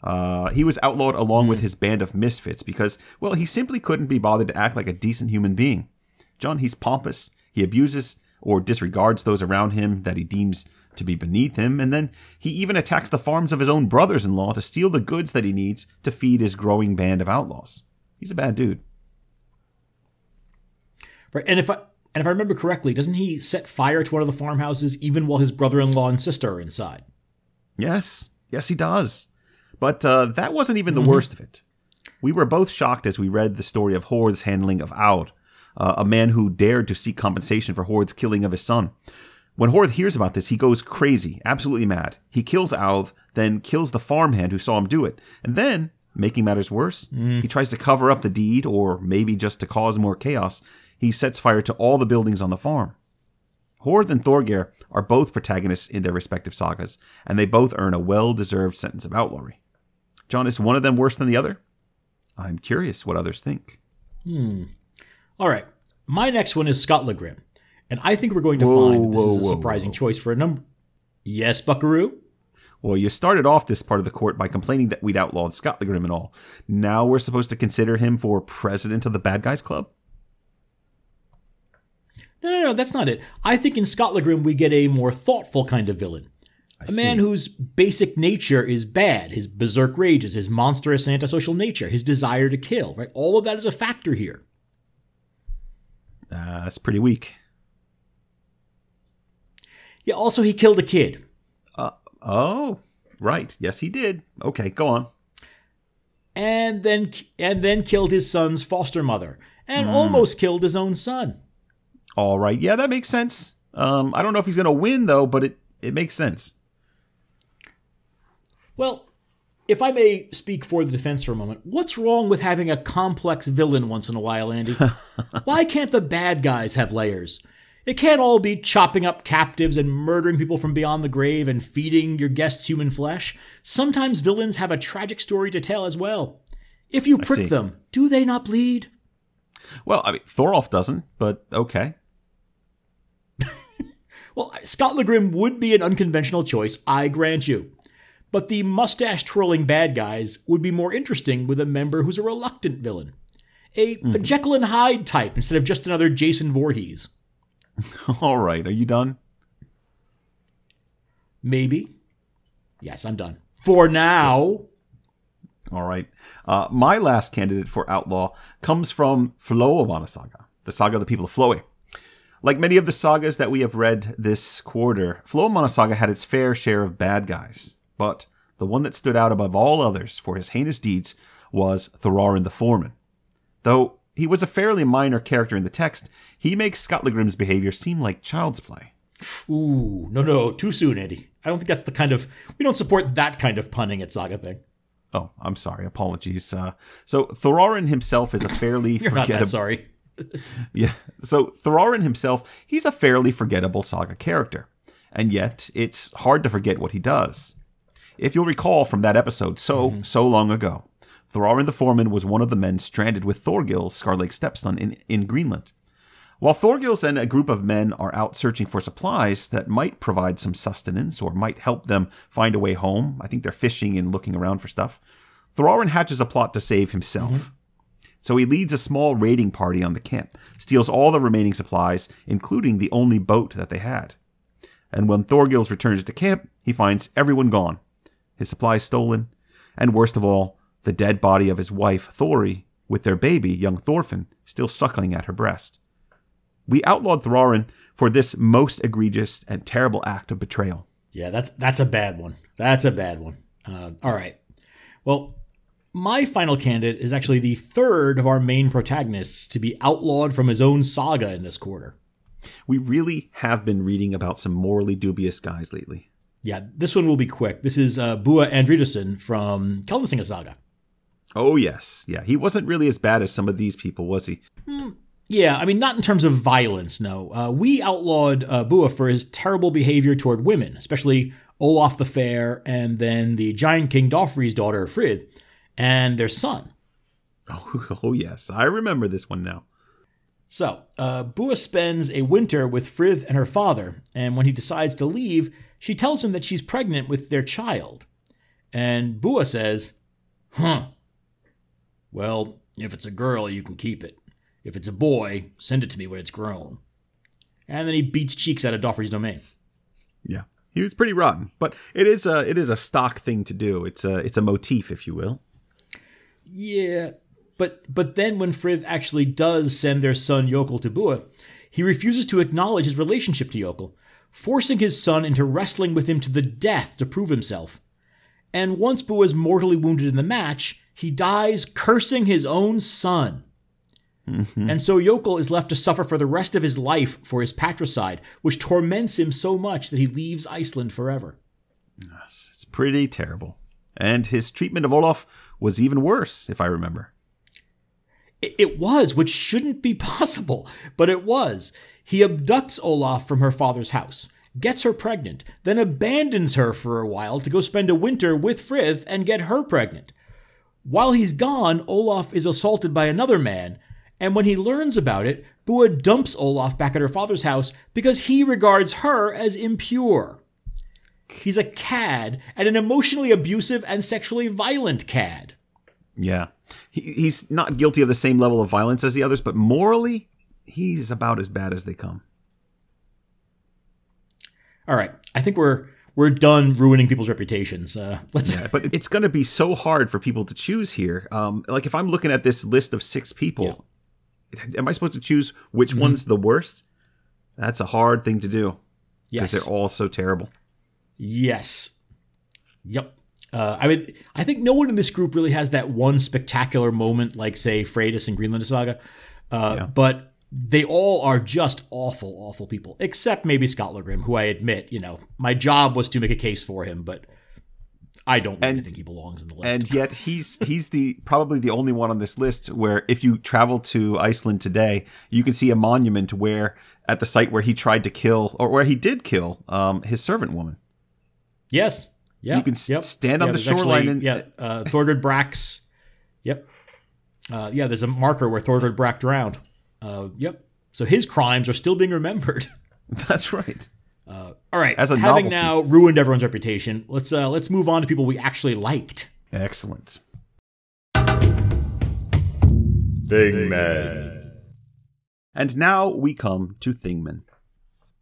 Uh, he was outlawed along mm. with his band of misfits because, well, he simply couldn't be bothered to act like a decent human being. John, he's pompous. He abuses or disregards those around him that he deems to be beneath him, and then he even attacks the farms of his own brothers in law to steal the goods that he needs to feed his growing band of outlaws. He's a bad dude. Right, and if I and if I remember correctly, doesn't he set fire to one of the farmhouses even while his brother in law and sister are inside? Yes. Yes, he does. But uh, that wasn't even the mm-hmm. worst of it. We were both shocked as we read the story of Horth's handling of Aud, uh, a man who dared to seek compensation for Horth's killing of his son. When Horth hears about this, he goes crazy, absolutely mad. He kills Alv, then kills the farmhand who saw him do it. And then, making matters worse, mm. he tries to cover up the deed, or maybe just to cause more chaos he sets fire to all the buildings on the farm. Horth and Thorgeir are both protagonists in their respective sagas, and they both earn a well deserved sentence of outlawry. John, is one of them worse than the other? I'm curious what others think. Hmm. All right. My next one is Skallagrim, and I think we're going to whoa, find that this whoa, is a surprising whoa, choice for a number. Yes, Buckaroo? Well, you started off this part of the court by complaining that we'd outlawed Skallagrim and all. Now we're supposed to consider him for president of the Bad Guys Club? No, no, no, that's not it. I think in Skallagrim we get a more thoughtful kind of villain. I a man whose basic nature is bad, his berserk rages, his monstrous antisocial nature, his desire to kill, right? All of that is a factor here. Uh, that's pretty weak. Yeah, also he killed a kid. Uh, oh, right. Yes, he did. Okay, go on. And then and then killed his son's foster mother and mm. almost killed his own son. All right. Yeah, that makes sense. Um, I don't know if he's going to win, though, but it, it makes sense. Well, if I may speak for the defense for a moment, what's wrong with having a complex villain once in a while, Andy? Why can't the bad guys have layers? It can't all be chopping up captives and murdering people from beyond the grave and feeding your guests human flesh. Sometimes villains have a tragic story to tell as well. If you prick them, do they not bleed? Well, I mean, Thorolf doesn't, but okay. Well, Skallagrim would be an unconventional choice, I grant you. But the mustache twirling bad guys would be more interesting with a member who's a reluctant villain. A, a Jekyll and Hyde type instead of just another Jason Voorhees. All right, are you done? Maybe. Yes, I'm done. For now. All right. Uh, my last candidate for outlaw comes from Floamanna Saga, the saga of the people of Flowey. Like many of the sagas that we have read this quarter, Floamanna Saga had its fair share of bad guys, but the one that stood out above all others for his heinous deeds was Thorarin the Foreman. Though he was a fairly minor character in the text, he makes Skallagrim's behavior seem like child's play. Ooh, no, no, too soon, Eddie. I don't think that's the kind of. We don't support that kind of punning at Saga thing. Oh, I'm sorry. Apologies. Uh, so Thorarin himself is a fairly You're not that sorry. Yeah. So Thorarin himself, he's a fairly forgettable saga character. And yet, it's hard to forget what he does. If you'll recall from that episode so, so long ago, Thorarin the Foreman was one of the men stranded with Thorgils, Scarleg's stepson, in, in Greenland. While Thorgils and a group of men are out searching for supplies that might provide some sustenance or might help them find a way home, I think they're fishing and looking around for stuff, Thorarin hatches a plot to save himself. Mm-hmm. So he leads a small raiding party on the camp, steals all the remaining supplies, including the only boat that they had. And when Thorgils returns to camp, he finds everyone gone, his supplies stolen, and worst of all, the dead body of his wife, Thori, with their baby, young Thorfinn, still suckling at her breast. We outlawed Thorarin for this most egregious and terrible act of betrayal. Yeah, that's that's a bad one. That's a bad one. Uh, all right. Well, my final candidate is actually the third of our main protagonists to be outlawed from his own saga in this quarter. We really have been reading about some morally dubious guys lately. Yeah, this one will be quick. This is uh, Búi Andríðsson from Kjalnesinga Saga. Oh, yes. Yeah, he wasn't really as bad as some of these people, was he? Yeah, I mean, not in terms of violence, no. Uh, we outlawed uh, Búi for his terrible behavior toward women, especially Olaf the Fair and then the Giant King Dofri's daughter, Frid, and their son. Oh, oh yes. I remember this one now. So, uh, Búi spends a winter with Frith and her father, and when he decides to leave, she tells him that she's pregnant with their child. And Búi says, Huh. Well, if it's a girl, you can keep it. If it's a boy, send it to me when it's grown. And then he beats cheeks out of Dofri's domain. Yeah. He was pretty rotten, but it is a it is a stock thing to do. It's a it's a motif, if you will. Yeah, but but then when Frith actually does send their son Yokel to Búi, he refuses to acknowledge his relationship to Yokel, forcing his son into wrestling with him to the death to prove himself. And once Búi is mortally wounded in the match, he dies cursing his own son. Mm-hmm. And so Yokel is left to suffer for the rest of his life for his patricide, which torments him so much that he leaves Iceland forever. Yes, It's pretty terrible. And his treatment of Olaf was even worse, if I remember. It it was, which shouldn't be possible, but it was. He abducts Olaf from her father's house, gets her pregnant, then abandons her for a while to go spend a winter with Frith and get her pregnant. While he's gone, Olaf is assaulted by another man, and when he learns about it, Búi dumps Olaf back at her father's house because he regards her as impure. He's a cad, and an emotionally abusive and sexually violent cad. Yeah. He, he's not guilty of the same level of violence as the others, but morally, he's about as bad as they come. All right, I think we're we're done ruining people's reputations. Uh, let's. Yeah, but it's going to be so hard for people to choose here. Um, like if I'm looking at this list of six people, am I supposed to choose which Mm-hmm. one's the worst? That's a hard thing to do because Yes. they're all so terrible. Yes. Yep. Uh, I mean, I think no one in this group really has that one spectacular moment, like say Freydis in Greenland Saga. Uh, But they all are just awful, awful people, except maybe Skallagrim, who I admit, you know, my job was to make a case for him, but I don't really And- think he belongs in the list. And yet he's he's the probably the only one on this list where if you travel to Iceland today, you can see a monument where at the site where he tried to kill or where he did kill um, his servant woman. yes. Yeah. You can s- stand on the shoreline actually- and- yeah. Uh, Thorgerd Brack's. Yep. Uh, yeah, there's a marker where Thorgerd Brack drowned. Uh, yep. So his crimes are still being remembered. That's right. All right. As a having novelty. now ruined everyone's reputation, let's uh, let's move on to people we actually liked. Excellent. Thingman. And now we come to Thingman.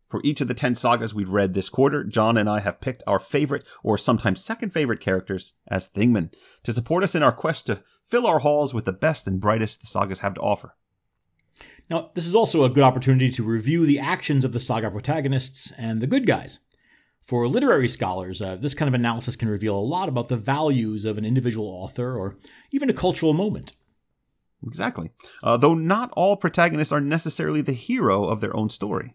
For each of the 10 sagas we've read this quarter, John and I have picked our favorite or sometimes second favorite characters as Thingmen to support us in our quest to fill our halls with the best and brightest the sagas have to offer. Now, this is also a good opportunity to review the actions of the saga protagonists and the good guys. For literary scholars, uh, this kind of analysis can reveal a lot about the values of an individual author or even a cultural moment. Exactly. Uh, though not all protagonists are necessarily the hero of their own story.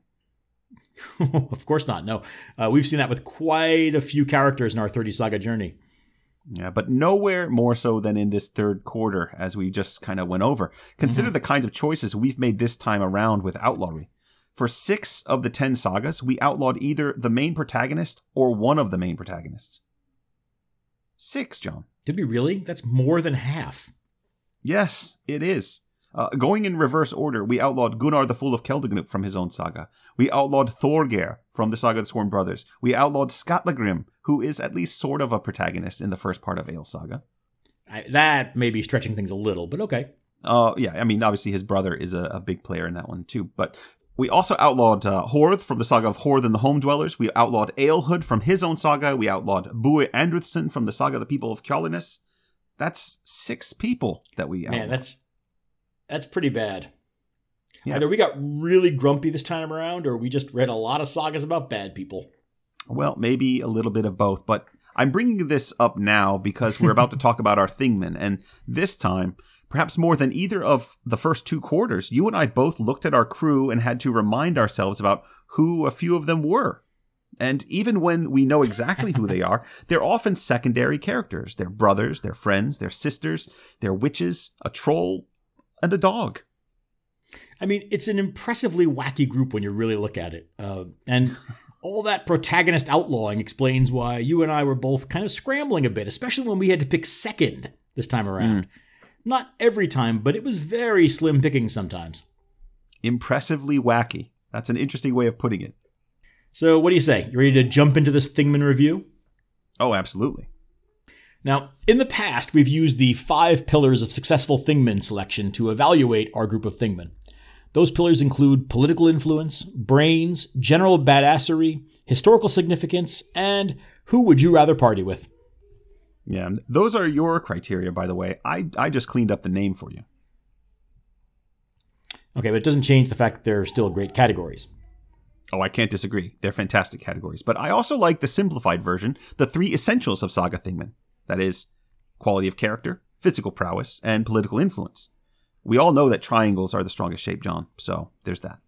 of course not. No, uh, we've seen that with quite a few characters in our 30 saga journey. Yeah, but nowhere more so than in this third quarter, as we just kind of went over. Consider mm-hmm. the kinds of choices we've made this time around with outlawry. For six of the ten sagas, we outlawed either the main protagonist or one of the main protagonists. Six, John. Did we really? That's more than half. Yes, it is. Uh, going in reverse order, we outlawed Gunnar the Fool of Keldagnup from his own saga. We outlawed Thorgeir from the Saga of the Sworn Brothers. We outlawed Skallagrim, who is at least sort of a protagonist in the first part of Egil Saga. I, that may be stretching things a little, but okay. Uh, yeah, I mean, obviously his brother is a, a big player in that one too. But we also outlawed uh, Horth from the saga of Horth and the Home Dwellers. We outlawed Alehood from his own saga. We outlawed Búi Andríðsson from the saga of the people of Kjalarnes. That's six people that we outlawed. Man, that's that's pretty bad. Yeah. Either we got really grumpy this time around, or we just read a lot of sagas about bad people. Well, maybe a little bit of both, but I'm bringing this up now because we're about to talk about our Thingmen, and this time Perhaps more than either of the first two quarters, you and I both looked at our crew and had to remind ourselves about who a few of them were. And even when we know exactly who they are, they're often secondary characters. They're brothers, they're friends, they're sisters, they're witches, a troll, and a dog. I mean, it's an impressively wacky group when you really look at it. Uh, and all that protagonist outlawing explains why you and I were both kind of scrambling a bit, especially when we had to pick second this time around. Mm. Not every time, but it was very slim picking sometimes. Impressively wacky. That's an interesting way of putting it. So, what do you say? You ready to jump into this Thingman review? Oh, absolutely. Now, in the past, we've used the five pillars of successful Thingman selection to evaluate our group of Thingmen. Those pillars include political influence, brains, general badassery, historical significance, and who would you rather party with? Yeah, those are your criteria, by the way. I, I just cleaned up the name for you. Okay, but it doesn't change the fact that they're still great categories. Oh, I can't disagree. They're fantastic categories. But I also like the simplified version, the three essentials of Saga Thingman. That is, quality of character, physical prowess, and political influence. We all know that triangles are the strongest shape, John, so there's that.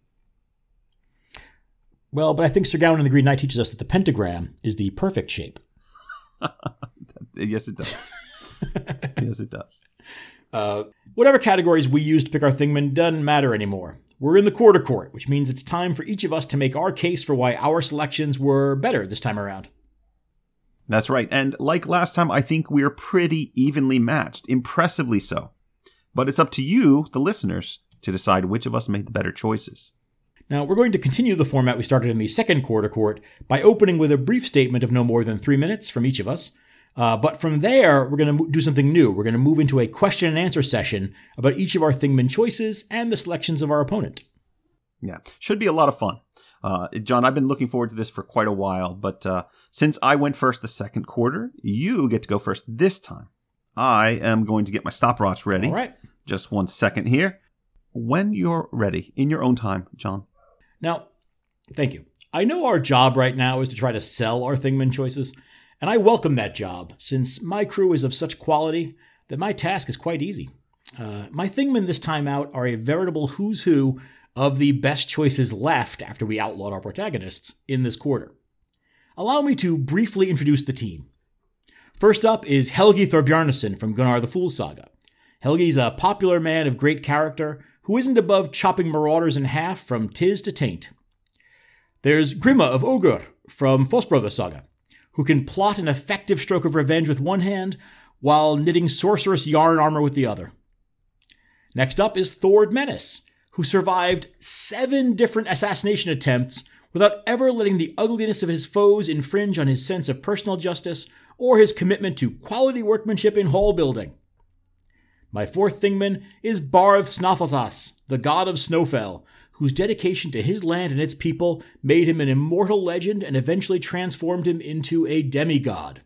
Well, but I think Sir Gawain and the Green Knight teaches us that the pentagram is the perfect shape. yes, it does. yes, it does. Uh, whatever categories we use to pick our Thingman doesn't matter anymore. We're in the quarter court, which means it's time for each of us to make our case for why our selections were better this time around. That's right. And like last time, I think we're pretty evenly matched, impressively so. But it's up to you, the listeners, to decide which of us made the better choices. Now, we're going to continue the format we started in the second quarter court by opening with a brief statement of no more than three minutes from each of us. Uh, but from there, we're going to do something new. We're going to move into a question and answer session about each of our Thingman choices and the selections of our opponent. Yeah, should be a lot of fun. Uh, John, I've been looking forward to this for quite a while, but uh, since I went first the second quarter, you get to go first this time. I am going to get my stopwatch ready. All right. Just one second here. When you're ready, in your own time, John. Now, thank you. I know our job right now is to try to sell our Thingman choices, and I welcome that job since my crew is of such quality that my task is quite easy. Uh, my Thingmen this time out are a veritable who's who of the best choices left after we outlawed our protagonists in this quarter. Allow me to briefly introduce the team. First up is Helgi Thorbjarnason from Gunnar the Fool Saga. Helgi's a popular man of great character who isn't above chopping marauders in half from Tis to Taint. There's Grima of Ogur from Fóstbræðra Saga, who can plot an effective stroke of revenge with one hand while knitting sorcerous yarn armor with the other. Next up is Thord Menace, who survived seven different assassination attempts without ever letting the ugliness of his foes infringe on his sense of personal justice or his commitment to quality workmanship in hall building. My fourth Thingman is Barth Snaefellsas, the god of Snowfell, whose dedication to his land and its people made him an immortal legend and eventually transformed him into a demigod.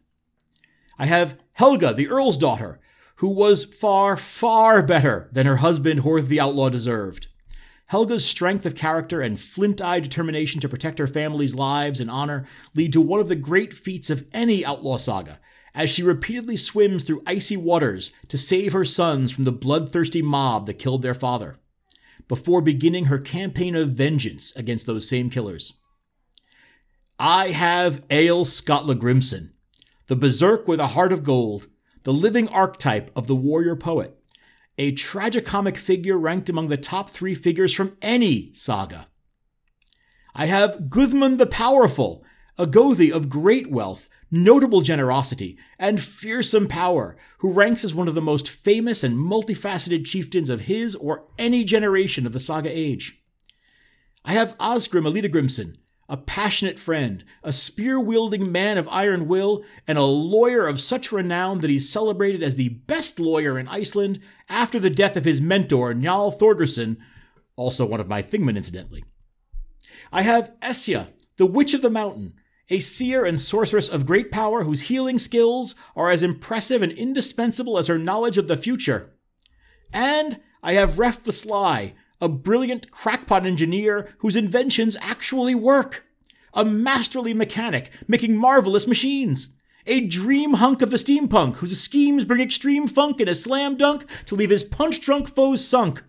I have Helga, the Earl's daughter, who was far, far better than her husband Horth the Outlaw deserved. Helga's strength of character and flint eyed determination to protect her family's lives and honor lead to one of the great feats of any outlaw saga, as she repeatedly swims through icy waters to save her sons from the bloodthirsty mob that killed their father, before beginning her campaign of vengeance against those same killers. I have Egil Skallagrimsson, the berserk with a heart of gold, the living archetype of the warrior poet, a tragicomic figure ranked among the top three figures from any saga. I have Guthmund the Powerful, a Gothi of great wealth, notable generosity, and fearsome power, who ranks as one of the most famous and multifaceted chieftains of his or any generation of the saga age. I have Asgrim Ellidagrimsson, a passionate friend, a spear wielding man of iron will, and a lawyer of such renown that he's celebrated as the best lawyer in Iceland after the death of his mentor, Njal Thorgeirsson, also one of my Thingmen, incidentally. I have Esja, the Witch of the Mountain, a seer and sorceress of great power whose healing skills are as impressive and indispensable as her knowledge of the future. And I have Ref the Sly, a brilliant crackpot engineer whose inventions actually work, a masterly mechanic making marvelous machines, a dream hunk of the steampunk whose schemes bring extreme funk in a slam dunk to leave his punch drunk foes sunk.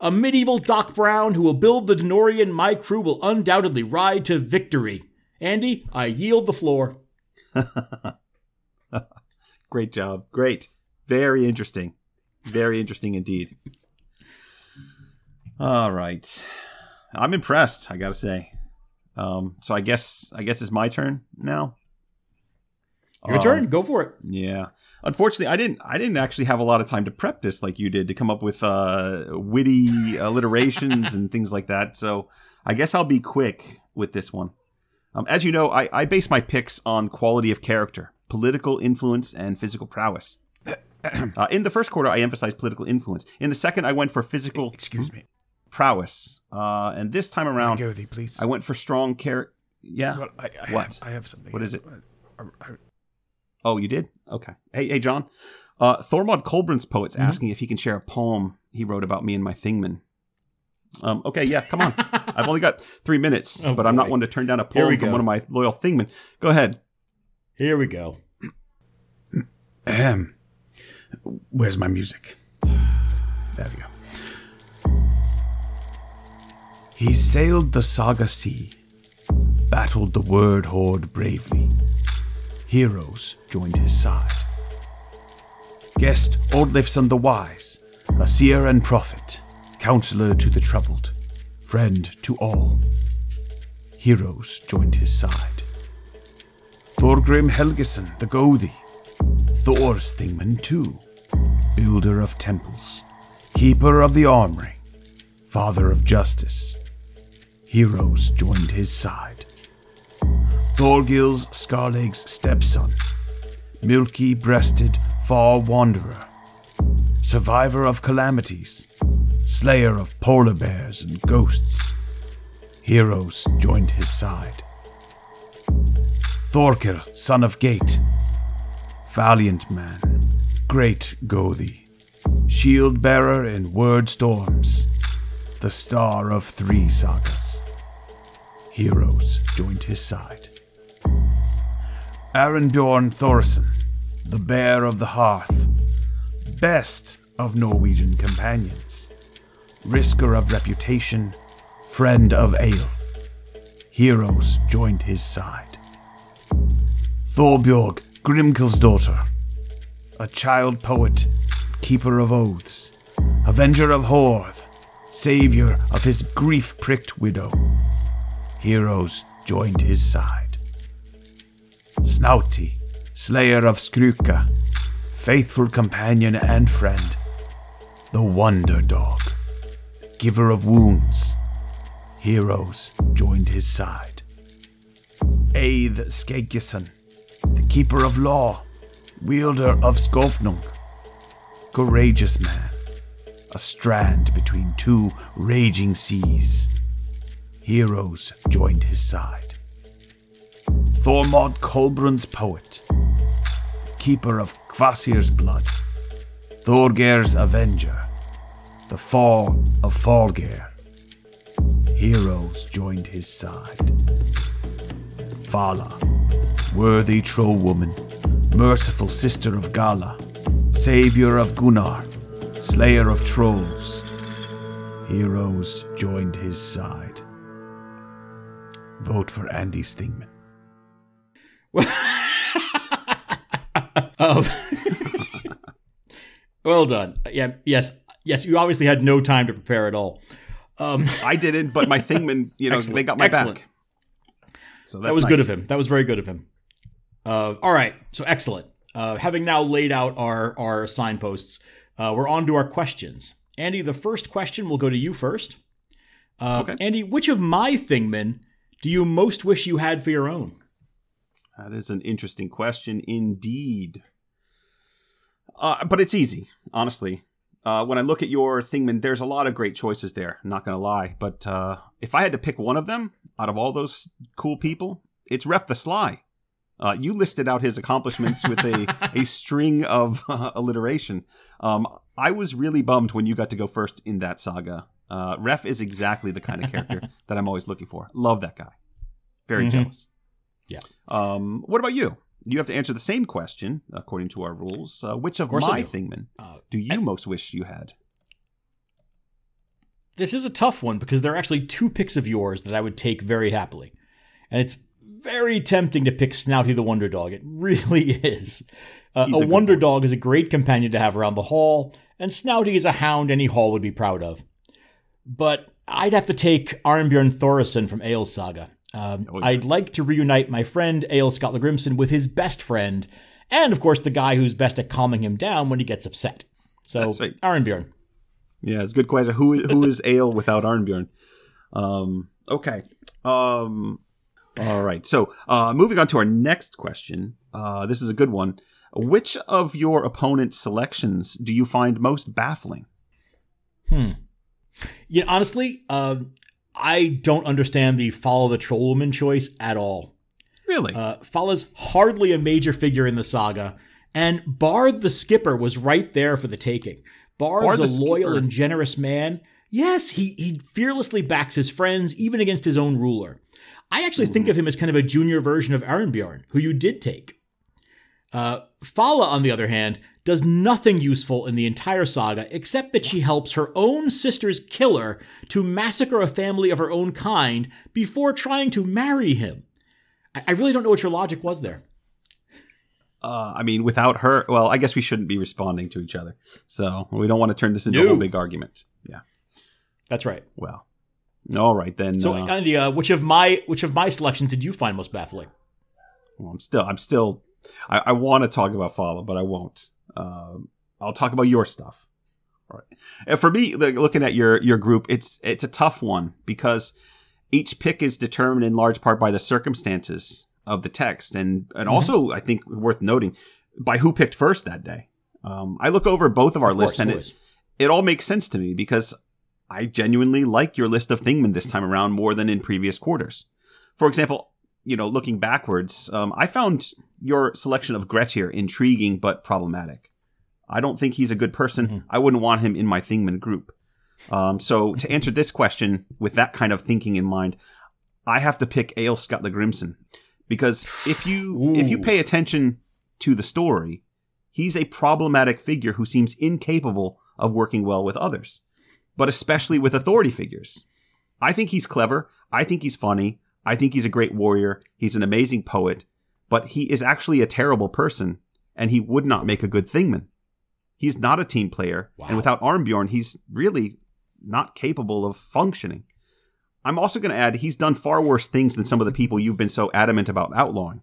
A medieval Doc Brown who will build the DeLorean my crew will undoubtedly ride to victory. Andy, I yield the floor. Great job. Great. Very interesting. Very interesting indeed. All right. I'm impressed, I gotta say. Um, so I guess I guess it's my turn now. Your turn. Go for it. Yeah. Unfortunately, I didn't. I didn't actually have a lot of time to prep this like you did to come up with uh, witty alliterations and things like that. So I guess I'll be quick with this one. Um, as you know, I, I base my picks on quality of character, political influence, and physical prowess. uh, in the first quarter, I emphasized political influence. In the second, I went for physical Excuse me. prowess. Uh, and this time around, Go you, please. I went for strong character. Yeah. Well, I, I What? Have, I have something. What is it? I, I, Oh, you did? Okay. Hey, hey, John. Uh, Thormod Kolbrun's poet's Mm-hmm. asking if he can share a poem he wrote about me and my Thingman. Um, okay, yeah, come on. I've only got three minutes, Oh, but I'm not one to turn down a Here poem from go. one of my loyal Thingmen. Go ahead. Here we go. Ahem. Where's my music? There we go. He sailed the Saga Sea, battled the Word Horde bravely. Heroes joined his side. Guest Oddleifsson the Wise, a seer and prophet, counselor to the troubled, friend to all. Heroes joined his side. Thorgrim Helgeson the Gothi, Thor's Thingman too, builder of temples, keeper of the armory, father of justice. Heroes joined his side. Thorgil's Scarleg's stepson, milky breasted far wanderer, survivor of calamities, slayer of polar bears and ghosts. Heroes joined his side. Thorkil, son of Gate, valiant man, great Gothi, shield bearer in word storms, the star of three sagas. Heroes joined his side. Arendbjorn Thorson, the bear of the hearth, best of Norwegian companions, risker of reputation, friend of ale. Heroes joined his side. Thorbjorg, Grimkel's daughter, a child poet, keeper of oaths, avenger of Horth, savior of his grief pricked widow. Heroes joined his side. Snouty, slayer of Skruka, faithful companion and friend, the wonder dog, giver of wounds. Heroes joined his side. Aith Skegjesson, the keeper of law, wielder of Skofnung, courageous man, a strand between two raging seas. Heroes joined his side. Thormod Kolbrund's poet, keeper of Kvasir's blood, Thorgeir's avenger, the fall of Falgeir. Heroes joined his side. Vala, worthy troll woman, merciful sister of Gala, savior of Gunnar, slayer of trolls. Heroes joined his side. Vote for Andy Stingman. Um, well done. Yeah. Yes. Yes. You obviously had no time to prepare at all. I didn't, but my Thingman, you know, they got my Excellent. back. So That was good of him. That was very good of him. Uh, all right. So excellent. Uh, having now laid out our our signposts, uh, we're on to our questions. Andy, the first question will go to you first. Uh, Okay. Andy, which of my Thingmen do you most wish you had for your own? That is an interesting question indeed. Uh, but it's easy, honestly. Uh, when I look at your Thingman, there's a lot of great choices there. Not going to lie, but uh, if I had to pick one of them out of all those cool people, it's Ref the Sly. Uh, you listed out his accomplishments with a, a string of uh, alliteration. Um, I was really bummed when you got to go first in that saga. Uh, Ref is exactly the kind of character that I'm always looking for. Love that guy. Very Mhm. jealous. Yeah. Um, what about you? You have to answer the same question according to our rules. Uh, which of, I my. Thingmen Uh, do you most wish you had? This is a tough one because there are actually two picks of yours that I would take very happily. And it's very tempting to pick Snouty the Wonder Dog. It really is. Uh, a a Wonder one. Dog is a great companion to have around the hall, and Snouty is a hound any hall would be proud of. But I'd have to take Arnbjorn Thoresen from Egil's Saga. Um, Oh, yeah. I'd like to reunite my friend Egil Skallagrimsson with his best friend, and of course the guy who's best at calming him down when he gets upset. So right. Arnbjorn. Yeah, it's a good question. Who who is Egil without Arnbjorn? Um, okay. Um, all right. So, uh, moving on to our next question. Uh, this is a good one. Which of your opponent's selections do you find most baffling? Hmm. Yeah, honestly, um, I don't understand the Fala the troll woman choice at all. Really? Uh, Fala's hardly a major figure in the saga, and Bard the skipper was right there for the taking. Bard's Bard a loyal Skipper? and generous man. Yes, he he fearlessly backs his friends, even against his own ruler. I actually think of him as kind of a junior version of Arnbjorn, who you did take. Uh, Fala, on the other hand, does nothing useful in the entire saga except that she helps her own sister's killer to massacre a family of her own kind before trying to marry him. I, I really don't know what your logic was there. Uh, I mean, without her, well, I guess we shouldn't be responding to each other. So we don't want to turn this into a No. whole big argument. Yeah. That's right. Well. All right then. So, uh, Andy, uh, which of my which of my selections did you find most baffling? Well, I'm still, I'm still, I, I want to talk about Fala, but I won't. Um, I'll talk about your stuff. All right. And for me, like, looking at your your group, it's it's a tough one because each pick is determined in large part by the circumstances of the text, and and also I think worth noting by who picked first that day. Um, I look over both of our Of lists, course, and it, it all makes sense to me because I genuinely like your list of Thingmen this time around more than in previous quarters. For example, you know, looking backwards, um, I found your selection of Grettir intriguing but problematic. I don't think he's a good person. I wouldn't want him in my Thingman group. Um, so to answer this question with that kind of thinking in mind, I have to pick Egil Skallagrimsson because if you if you pay attention to the story, he's a problematic figure who seems incapable of working well with others, but especially with authority figures. I think he's clever. I think he's funny. I think he's a great warrior. He's an amazing poet, but he is actually a terrible person and he would not make a good thingman. He's not a team player. Wow. And without Arnbjorn, he's really not capable of functioning. I'm also going to add he's done far worse things than some of the people you've been so adamant about outlawing.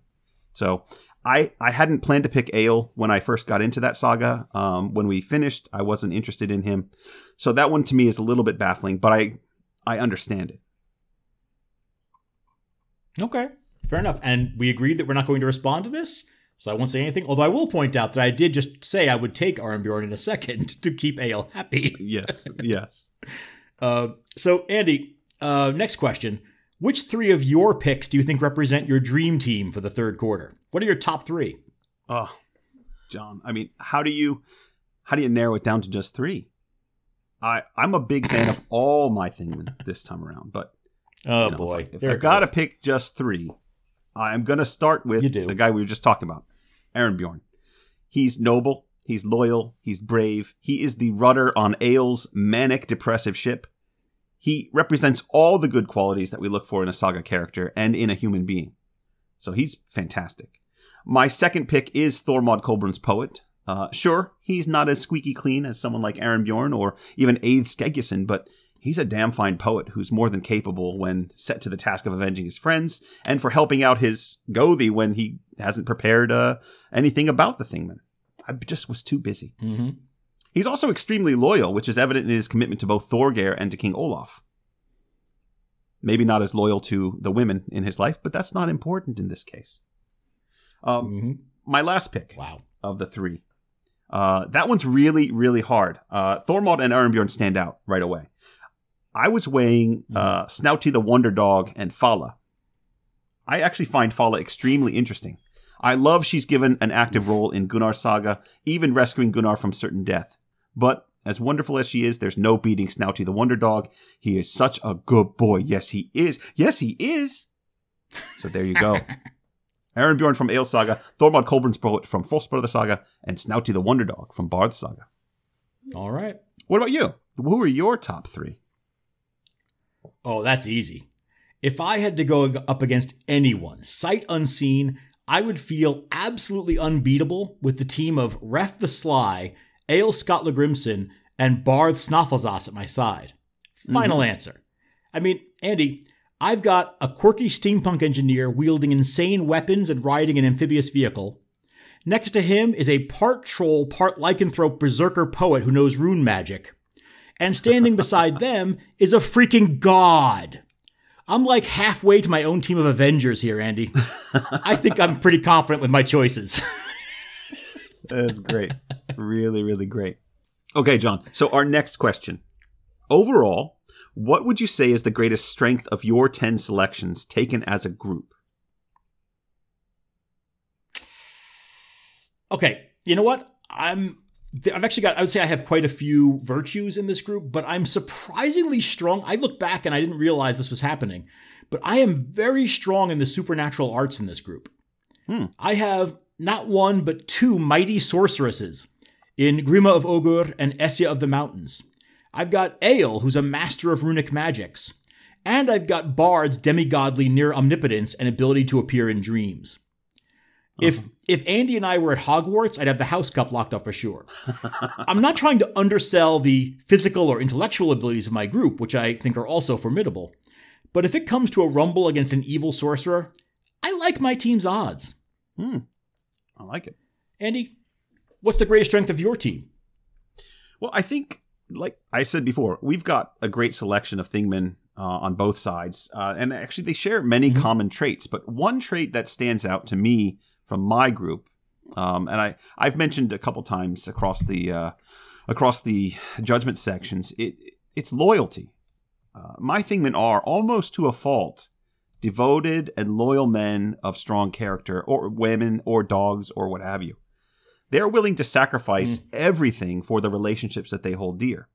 So I I hadn't planned to pick Egil when I first got into that saga. Um, when we finished, I wasn't interested in him. So that one to me is a little bit baffling, but I I understand it. Okay, fair enough. And we agreed that we're not going to respond to this. So I won't say anything. Although I will point out that I did just say I would take Arnbjorn in a second to keep Egil happy. Yes, yes. Uh, so Andy, uh, next question: Which three of your picks do you think represent your dream team for the third quarter? What are your top three? Oh, John. I mean, how do you how do you narrow it down to just three? I I'm a big fan of all my Thingmen this time around, but Oh you know, boy, if, if I got to goes. pick just three, I'm gonna start with the guy we were just talking about, Arnbjorn. He's noble. He's loyal. He's brave. He is the rudder on Egil's manic depressive ship. He represents all the good qualities that we look for in a saga character and in a human being. So he's fantastic. My second pick is Thormod Kolbrun's poet. Uh, sure, he's not as squeaky clean as someone like Arnbjorn or even Aith Skegison, but he's a damn fine poet who's more than capable when set to the task of avenging his friends and for helping out his Gothi when he hasn't prepared uh, anything about the Thingman. I just was too busy. Mhm. He's also extremely loyal, which is evident in his commitment to both Thorgeir and to King Olaf. Maybe not as loyal to the women in his life, but that's not important in this case. Um, Mhm. My last pick Wow. of the three. Uh, that one's really, really hard. Uh, Thormod and Arnbjorn stand out right away. I was weighing uh, Snouty the Wonder Dog and Fala. I actually find Fala extremely interesting. I love she's given an active role in Gunnar's saga, even rescuing Gunnar from certain death. But as wonderful as she is, there's no beating Snouty the Wonder Dog. He is such a good boy. Yes, he is. Yes, he is. So there you go. Arnbjorn from Egil Saga, Thormod Kolbrun's poet from Fóstbræðra Saga, and Snouty the Wonder Dog from Barth Saga. All right. What about you? Who are your top three? Oh, that's easy. If I had to go up against anyone, sight unseen, I would feel absolutely unbeatable with the team of Ref the Sly, Egil Skallagrimsson, and Barth Snaefellsas at my side. Final mm-hmm. answer. I mean, Andy, I've got a quirky steampunk engineer wielding insane weapons and riding an amphibious vehicle. Next to him is a part troll, part lycanthrope berserker poet who knows rune magic. And standing beside them is a freaking god. I'm like halfway to my own team of Avengers here, Andy. I think I'm pretty confident with my choices. That's great. really, really great. Okay, John. So our next question. Overall, what would you say is the greatest strength of your 10 selections taken as a group? Okay, you know what? I'm I've actually got I would say I have quite a few virtues in this group, but I'm surprisingly strong. I look back and I didn't realize this was happening, but I am very strong in the supernatural arts in this group. Hmm. I have not one but two mighty sorceresses in Grima of Ogur and Essia of the Mountains. I've got Egil, who's a master of runic magics, and I've got Bard's demigodly near omnipotence and ability to appear in dreams. If if Andy and I were at Hogwarts, I'd have the house cup locked up for sure. I'm not trying to undersell the physical or intellectual abilities of my group, which I think are also formidable. But if it comes to a rumble against an evil sorcerer, I like my team's odds. I like it. Andy, what's the greatest strength of your team? Well, I think, like I said before, we've got a great selection of Thingmen uh, on both sides, uh, and actually they share many common traits. But one trait that stands out to me from my group, um, and I I've mentioned a couple times across the uh, across the judgment sections, it it's loyalty. Uh, my Thingmen are almost to a fault devoted and loyal men of strong character, or women, or dogs, or what have you. They're willing to sacrifice everything for the relationships that they hold dear.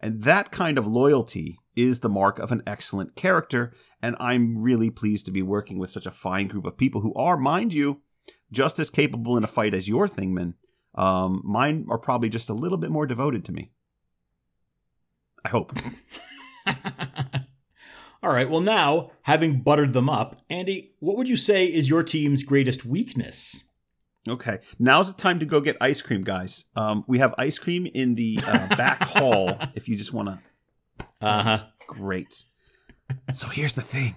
And that kind of loyalty is the mark of an excellent character. And I'm really pleased to be working with such a fine group of people who are, mind you, just as capable in a fight as your Thingmen. Um, mine are probably just a little bit more devoted to me. I hope. All right, well, now, having buttered them up, Andy, what would you say is your team's greatest weakness? Okay, now's the time to go get ice cream, guys. Um, we have ice cream in the uh, back hall if you just want to Uh huh. Great. So here's the thing.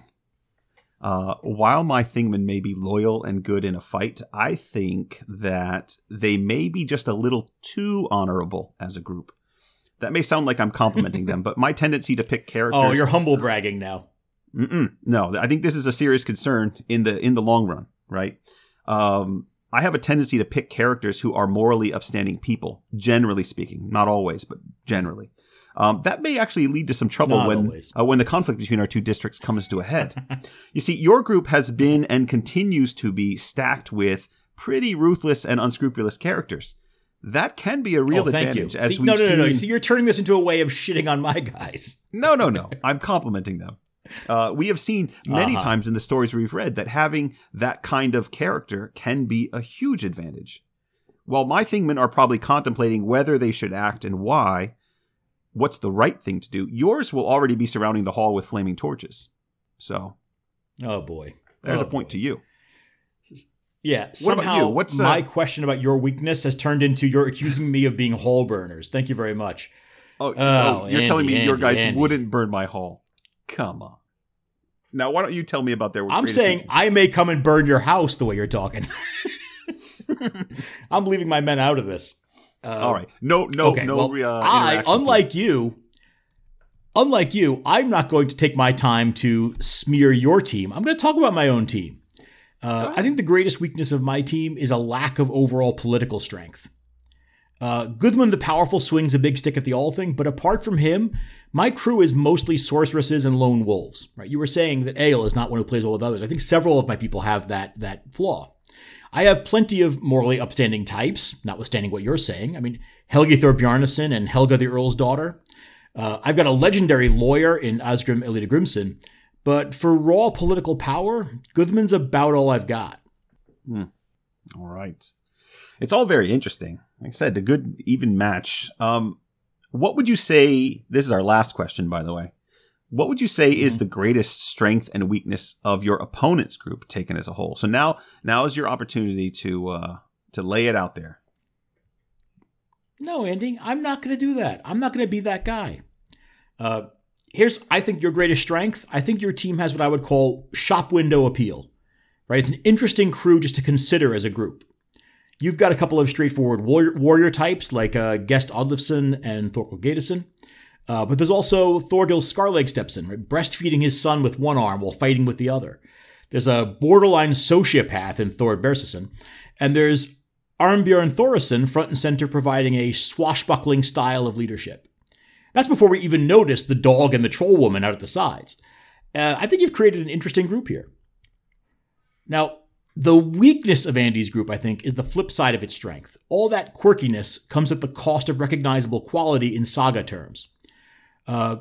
Uh, while my Thingmen may be loyal and good in a fight, I think that they may be just a little too honorable as a group. That may sound like I'm complimenting them, but my tendency to pick characters. Oh, you're humble bragging now. Mm-mm. No, I think this is a serious concern in the in the long run, right? Um, I have a tendency to pick characters who are morally upstanding people, generally speaking. Not always, but generally. Um, that may actually lead to some trouble Not when uh, when the conflict between our two districts comes to a head. you see, your group has been and continues to be stacked with pretty ruthless and unscrupulous characters. That can be a real oh, thank you. advantage. As See, we've no, no, no, no. See, you're turning this into a way of shitting on my guys. no, no, no. I'm complimenting them. Uh, we have seen many Uh-huh. times in the stories we've read that having that kind of character can be a huge advantage. While my thingmen are probably contemplating whether they should act and why, what's the right thing to do, yours will already be surrounding the hall with flaming torches. So Oh boy. there's Oh, a point boy. to you. Yeah, about somehow? What's, uh, my question about your weakness has turned into you're accusing me of being hall burners. Thank you very much. Oh, Oh, oh, you're telling Andy, me your guys Andy. wouldn't burn my hall? Come on. Now, why don't you tell me about their? I'm saying weakness? I may come and burn your house the way you're talking. I'm leaving my men out of this. All right. No, no, okay, no. well, uh, I, unlike you, unlike you, I'm not going to take my time to smear your team. I'm going to talk about my own team. Uh, I think the greatest weakness of my team is a lack of overall political strength. Uh, Goodman the Powerful swings a big stick at the Althing, but apart from him, my crew is mostly sorceresses and lone wolves. Right? You were saying that Egil is not one who plays well with others. I think several of my people have that that flaw. I have plenty of morally upstanding types, notwithstanding what you're saying. I mean, Helgi Thorbjarnason and Helga the Earl's daughter. Uh, I've got a legendary lawyer in Asgrim Ellidagrimsson, but for raw political power, Goodman's about all I've got. All right. It's all very interesting. Like I said, a good even match. Um, what would you say? This is our last question, by the way. What would you say is the greatest strength and weakness of your opponent's group taken as a whole? So now, now is your opportunity to uh, to lay it out there. No, Andy, I'm not going to do that. I'm not going to be that guy. Uh, here's, I think, your greatest strength. I think your team has what I would call shop window appeal. Right? It's an interesting crew just to consider as a group. You've got a couple of straightforward warrior, warrior types like uh, Gest Oddleifsson and Thorkel Gateson. Uh, but there's also Thorgil Scarleg steps in, right? breastfeeding his son with one arm while fighting with the other. There's a borderline sociopath in Thor Bersison. And there's Arnbjorn Thoresen front and center providing a swashbuckling style of leadership. That's before we even notice the dog and the troll woman out at the sides. Uh, I think you've created an interesting group here. Now, the weakness of Andy's group, I think, is the flip side of its strength. All that quirkiness comes at the cost of recognizable quality in saga terms. Uh,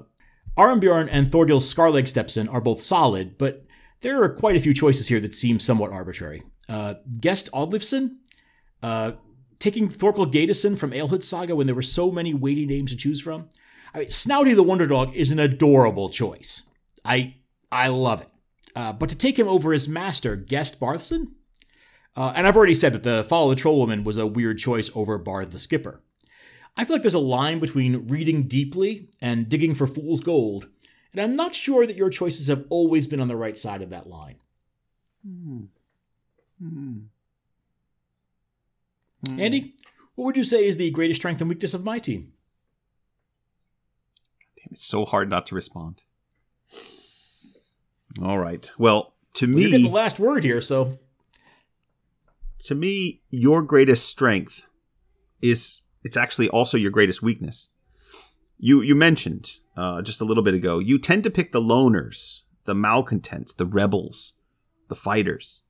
Arnbjorn and Thorgil Scarleg Stepson are both solid, but there are quite a few choices here that seem somewhat arbitrary. Uh, Gest Oddleifsson, uh, taking Thorkel Gateson from Alehood Saga when there were so many weighty names to choose from. I mean, Snouty the Wonder Dog is an adorable choice. I I love it. Uh, but to take him over his master, Guest Barthson? Uh, and I've already said that the Fala the Troll Woman was a weird choice over Barth the Skipper. I feel like there's a line between reading deeply and digging for fool's gold, and I'm not sure that your choices have always been on the right side of that line. Hmm. Hmm. Hmm. Andy, what would you say is the greatest strength and weakness of my team? Damn, It's so hard not to respond. All right. Well, to You're getting the last word here, so to me, your greatest strength is it's actually also your greatest weakness. You you mentioned uh, just a little bit ago. You tend to pick the loners, the malcontents, the rebels, the fighters.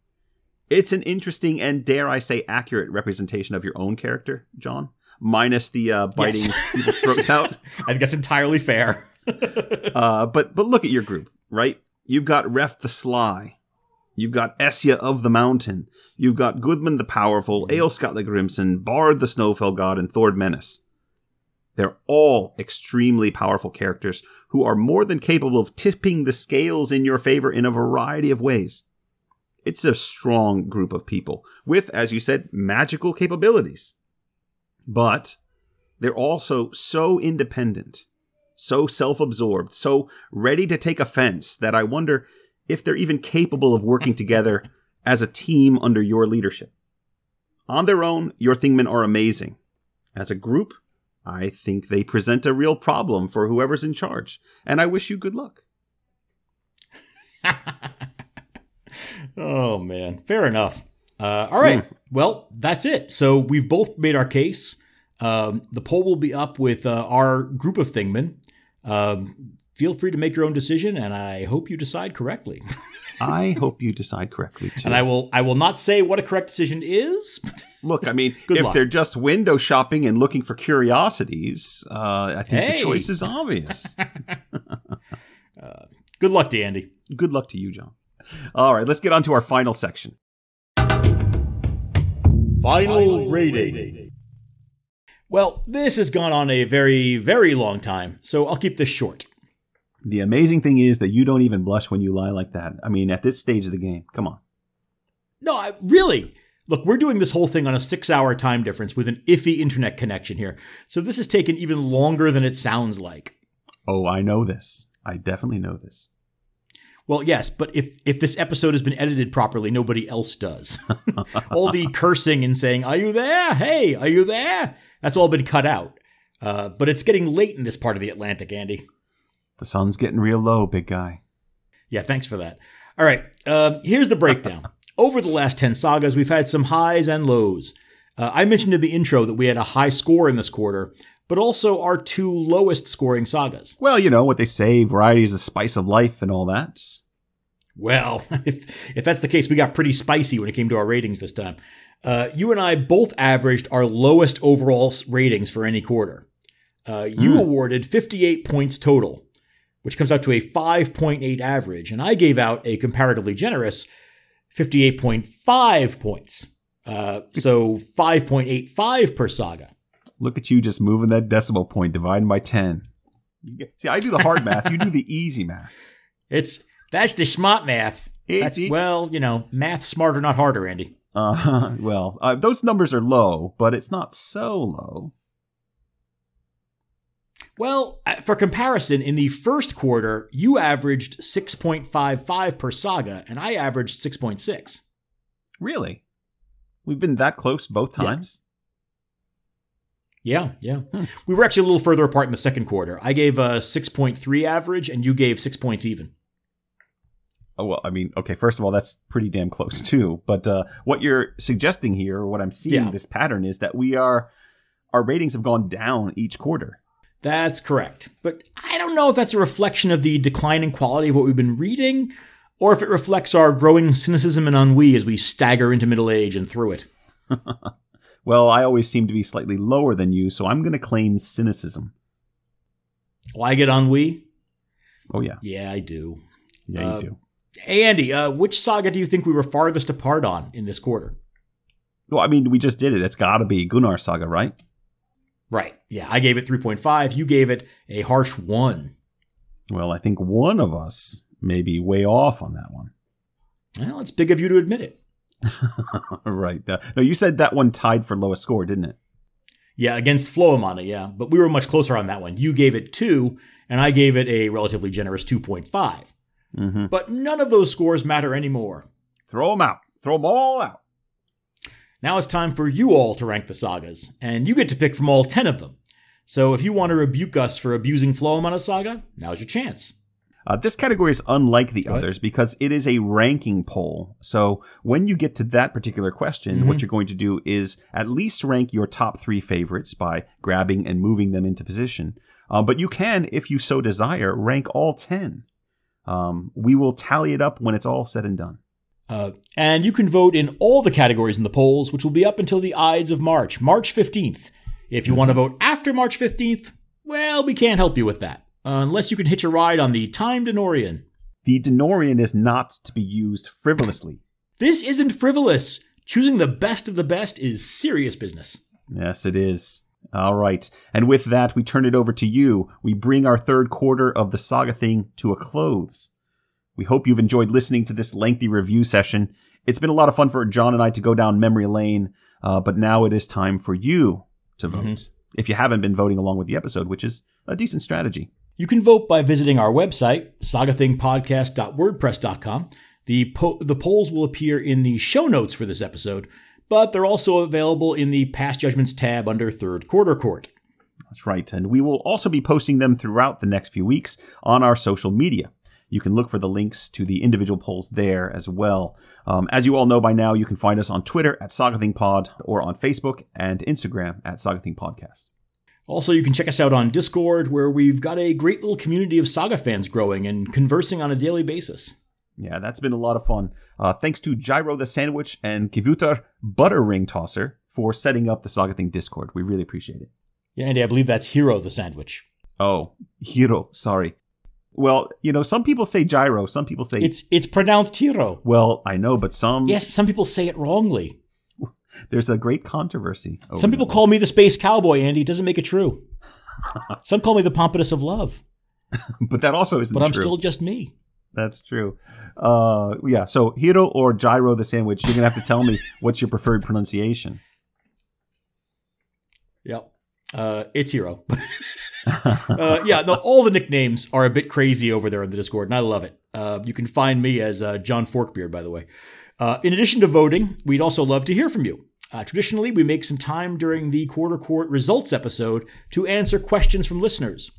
It's an interesting and dare I say accurate representation of your own character, John, minus the uh, biting Yes. people's throats out. I think that's entirely fair. Uh, but but look at your group, right? You've got Ref the Sly. You've got Essia of the Mountain. You've got Goodman the Powerful, mm-hmm. Aelscott the Grimson, Bard the Snowfell God, and Thord Menace. They're all extremely powerful characters who are more than capable of tipping the scales in your favor in a variety of ways. It's a strong group of people with, as you said, magical capabilities. But they're also so independent so self absorbed, so ready to take offense that I wonder if they're even capable of working together as a team under your leadership. On their own, your Thingmen are amazing. As a group, I think they present a real problem for whoever's in charge, and I wish you good luck. Oh man, fair enough. Uh, all right, Well, that's it. So we've both made our case. Um, the poll will be up with uh, our group of Thingmen. Um, feel free to make your own decision, and I hope you decide correctly. I hope you decide correctly too. and I will I will not say what a correct decision is. Look, I mean, if luck. they're just window shopping and looking for curiosities, uh, I think Hey. the choice is obvious. Good luck to Andy. Good luck to you, John. All right, let's get on to our final section. Final rating. Well, this has gone on a very, very long time, so I'll keep this short. The amazing thing is that you don't even blush when you lie like that. I mean, at this stage of the game, come on. No, I, really. Look, we're doing this whole thing on a six hour time difference with an iffy internet connection here. So this has taken even longer than it sounds like. Oh, I know this. I definitely know this. Well, yes, but if, if this episode has been edited properly, nobody else does. all the cursing and saying, Are you there? Hey, are you there? That's all been cut out. Uh, but it's getting late in this part of the Atlantic, Andy. The sun's getting real low, big guy. Yeah, thanks for that. All right, um, here's the breakdown. Over the last 10 sagas, we've had some highs and lows. Uh, I mentioned in the intro that we had a high score in this quarter, but also our two lowest scoring sagas. Well, you know what they say variety is the spice of life and all that. Well, if, if that's the case, we got pretty spicy when it came to our ratings this time. Uh, you and I both averaged our lowest overall ratings for any quarter. Uh, you awarded 58 points total, which comes out to a 5.8 average, and I gave out a comparatively generous 58.5 points. Uh, so 5.85 per saga. Look at you just moving that decimal point, dividing by 10. See, I do the hard math, you do the easy math. It's that's the smart math. That's, well, you know, math smarter, not harder, Andy. Uh, well, uh, those numbers are low, but it's not so low. Well, uh, for comparison, in the first quarter, you averaged 6.55 per saga, and I averaged 6.6. Really? We've been that close both Yeah. times? Yeah, yeah. We were actually a little further apart in the second quarter. I gave a 6.3 average, and you gave six points even. Oh, well, I mean, okay, first of all, that's pretty damn close too. But uh, what you're suggesting here, or what I'm seeing Yeah. this pattern is that we are, our ratings have gone down each quarter. That's correct. But I don't know if that's a reflection of the declining quality of what we've been reading, or if it reflects our growing cynicism and ennui as we stagger into middle age and through it. Well, I always seem to be slightly lower than you, so I'm going to claim cynicism. Well, I get ennui? Oh, yeah. Yeah, I do. Yeah, Uh, you do. Hey, Andy, uh, which saga do you think we were farthest apart on in this quarter? Well, I mean, we just did it. It's got to be Gunnar Saga, right? Right. Yeah, I gave it 3.5. You gave it a harsh 1. Well, I think one of us may be way off on that one. Well, it's big of you to admit it. right. Uh, no, you said that one tied for lowest score, didn't it? Yeah, against Floamanna, yeah. But we were much closer on that one. You gave it 2, and I gave it a relatively generous 2.5. Mm-hmm. But none of those scores matter anymore. Throw them out. Throw them all out. Now it's time for you all to rank the sagas, and you get to pick from all 10 of them. So if you want to rebuke us for abusing Floamanna Saga, now's your chance. Uh, this category is unlike the Go ahead. others because it is a ranking poll. So when you get to that particular question, Mm-hmm. what you're going to do is at least rank your top three favorites by grabbing and moving them into position. Uh, but you can, if you so desire, rank all 10. Um, we will tally it up when it's all said and done. Uh, and you can vote in all the categories in the polls, which will be up until the Ides of March, March 15th. If you want to vote after March 15th, well, we can't help you with that. Unless you can hitch a ride on the Time DeLorean. The DeLorean is not to be used frivolously. This isn't frivolous. Choosing the best of the best is serious business. Yes, it is. All right. And with that, we turn it over to you. We bring our third quarter of the saga thing to a close. We hope you've enjoyed listening to this lengthy review session. It's been a lot of fun for John and I to go down memory lane, uh, but now it is time for you to vote. If you haven't been voting along with the episode, which is a decent strategy. You can vote by visiting our website, sagathingpodcast.wordpress.com. The, po- the polls will appear in the show notes for this episode, but they're also available in the Past Judgments tab under Third Quarter Court. That's right. And we will also be posting them throughout the next few weeks on our social media. You can look for the links to the individual polls there as well. Um, as you all know by now, you can find us on Twitter at SagaThingPod or on Facebook and Instagram at SagaThingPodcast. Also, you can check us out on Discord, where we've got a great little community of Saga fans growing and conversing on a daily basis. Yeah, that's been a lot of fun. Uh, thanks to Gyro the Sandwich and Kivutar Butter Ring Tosser for setting up the Saga Thing Discord. We really appreciate it. Yeah, Andy, I believe that's Hero the Sandwich. Oh, Hero, sorry. Well, you know, some people say gyro, some people say It's it's pronounced Hero. Well, I know, but some Yes, some people say it wrongly. there's a great controversy. over Some people that. call me the space cowboy, Andy. It doesn't make it true. some call me the pompous of love, but that also isn't but I'm true. still just me. That's true. Uh, yeah. So Hiro or gyro the sandwich, you're gonna have to tell me what's your preferred pronunciation. Yep. Uh, it's Hero. uh, yeah, no, all the nicknames are a bit crazy over there in the Discord, and I love it. Uh, you can find me as uh, John Forkbeard, by the way. Uh, in addition to voting, we'd also love to hear from you. Uh, traditionally, we make some time during the quarter court results episode to answer questions from listeners.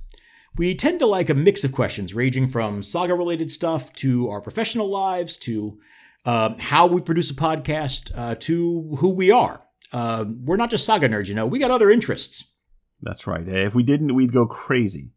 We tend to like a mix of questions, ranging from saga related stuff to our professional lives to uh, how we produce a podcast uh, to who we are. Uh, we're not just saga nerds, you know, we got other interests. That's right. If we didn't, we'd go crazy.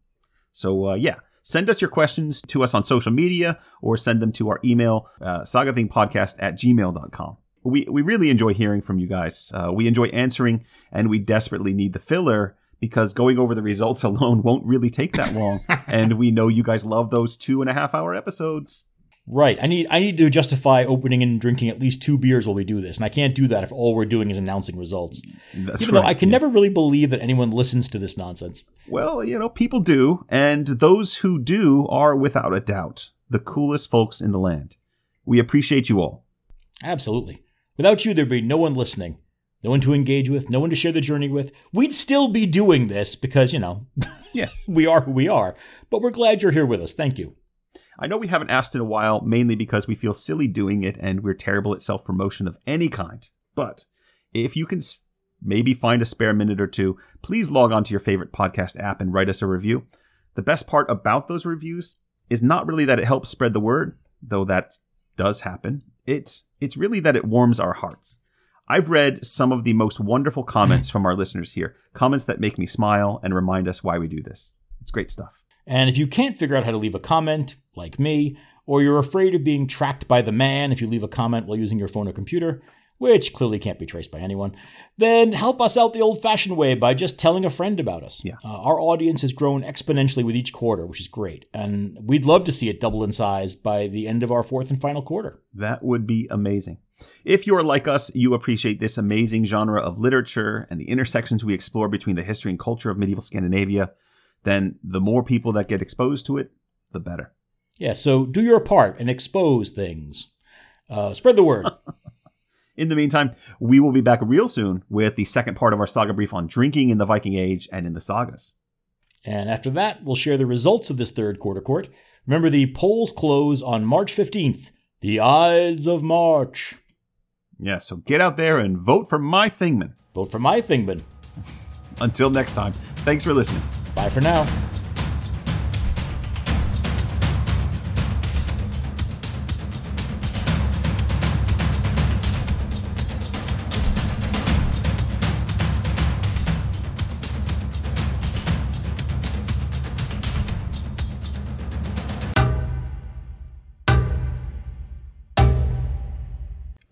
So uh, yeah, send us your questions to us on social media or send them to our email, uh, sagathingpodcast at gmail.com. We, we really enjoy hearing from you guys. Uh, we enjoy answering and we desperately need the filler because going over the results alone won't really take that long. and we know you guys love those two and a half hour episodes. Right. I need I need to justify opening and drinking at least two beers while we do this, and I can't do that if all we're doing is announcing results. That's Even right. though I can never really believe that anyone listens to this nonsense. Well, you know, people do, and those who do are without a doubt the coolest folks in the land. We appreciate you all. Absolutely. Without you, there'd be no one listening, no one to engage with, no one to share the journey with. We'd still be doing this because, you know, Yeah. we are who we are. But we're glad you're here with us. Thank you. I know we haven't asked in a while, mainly because we feel silly doing it and we're terrible at self promotion of any kind. But if you can maybe find a spare minute or two, please log on to your favorite podcast app and write us a review. The best part about those reviews is not really that it helps spread the word, though that does happen. It's it's really that it warms our hearts. I've read some of the most wonderful comments from our listeners here, comments that make me smile and remind us why we do this. It's great stuff. And if you can't figure out how to leave a comment, like me, or you're afraid of being tracked by the man if you leave a comment while using your phone or computer, which clearly can't be traced by anyone, then help us out the old fashioned way by just telling a friend about us. Yeah. Uh, our audience has grown exponentially with each quarter, which is great. And we'd love to see it double in size by the end of our fourth and final quarter. That would be amazing. If you're like us, you appreciate this amazing genre of literature and the intersections we explore between the history and culture of medieval Scandinavia, then the more people that get exposed to it, the better. Yeah, so do your part and expose things. Uh, spread the word. In the meantime, we will be back real soon with the second part of our saga brief on drinking in the Viking Age and in the sagas. And after that, we'll share the results of this third quarter court. Remember, the polls close on March 15th. The Ides of March. Yeah, so get out there and vote for my Thingman. Vote for my Thingman. Until next time, thanks for listening. Bye for now.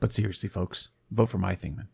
But seriously, folks, vote for my Thingman.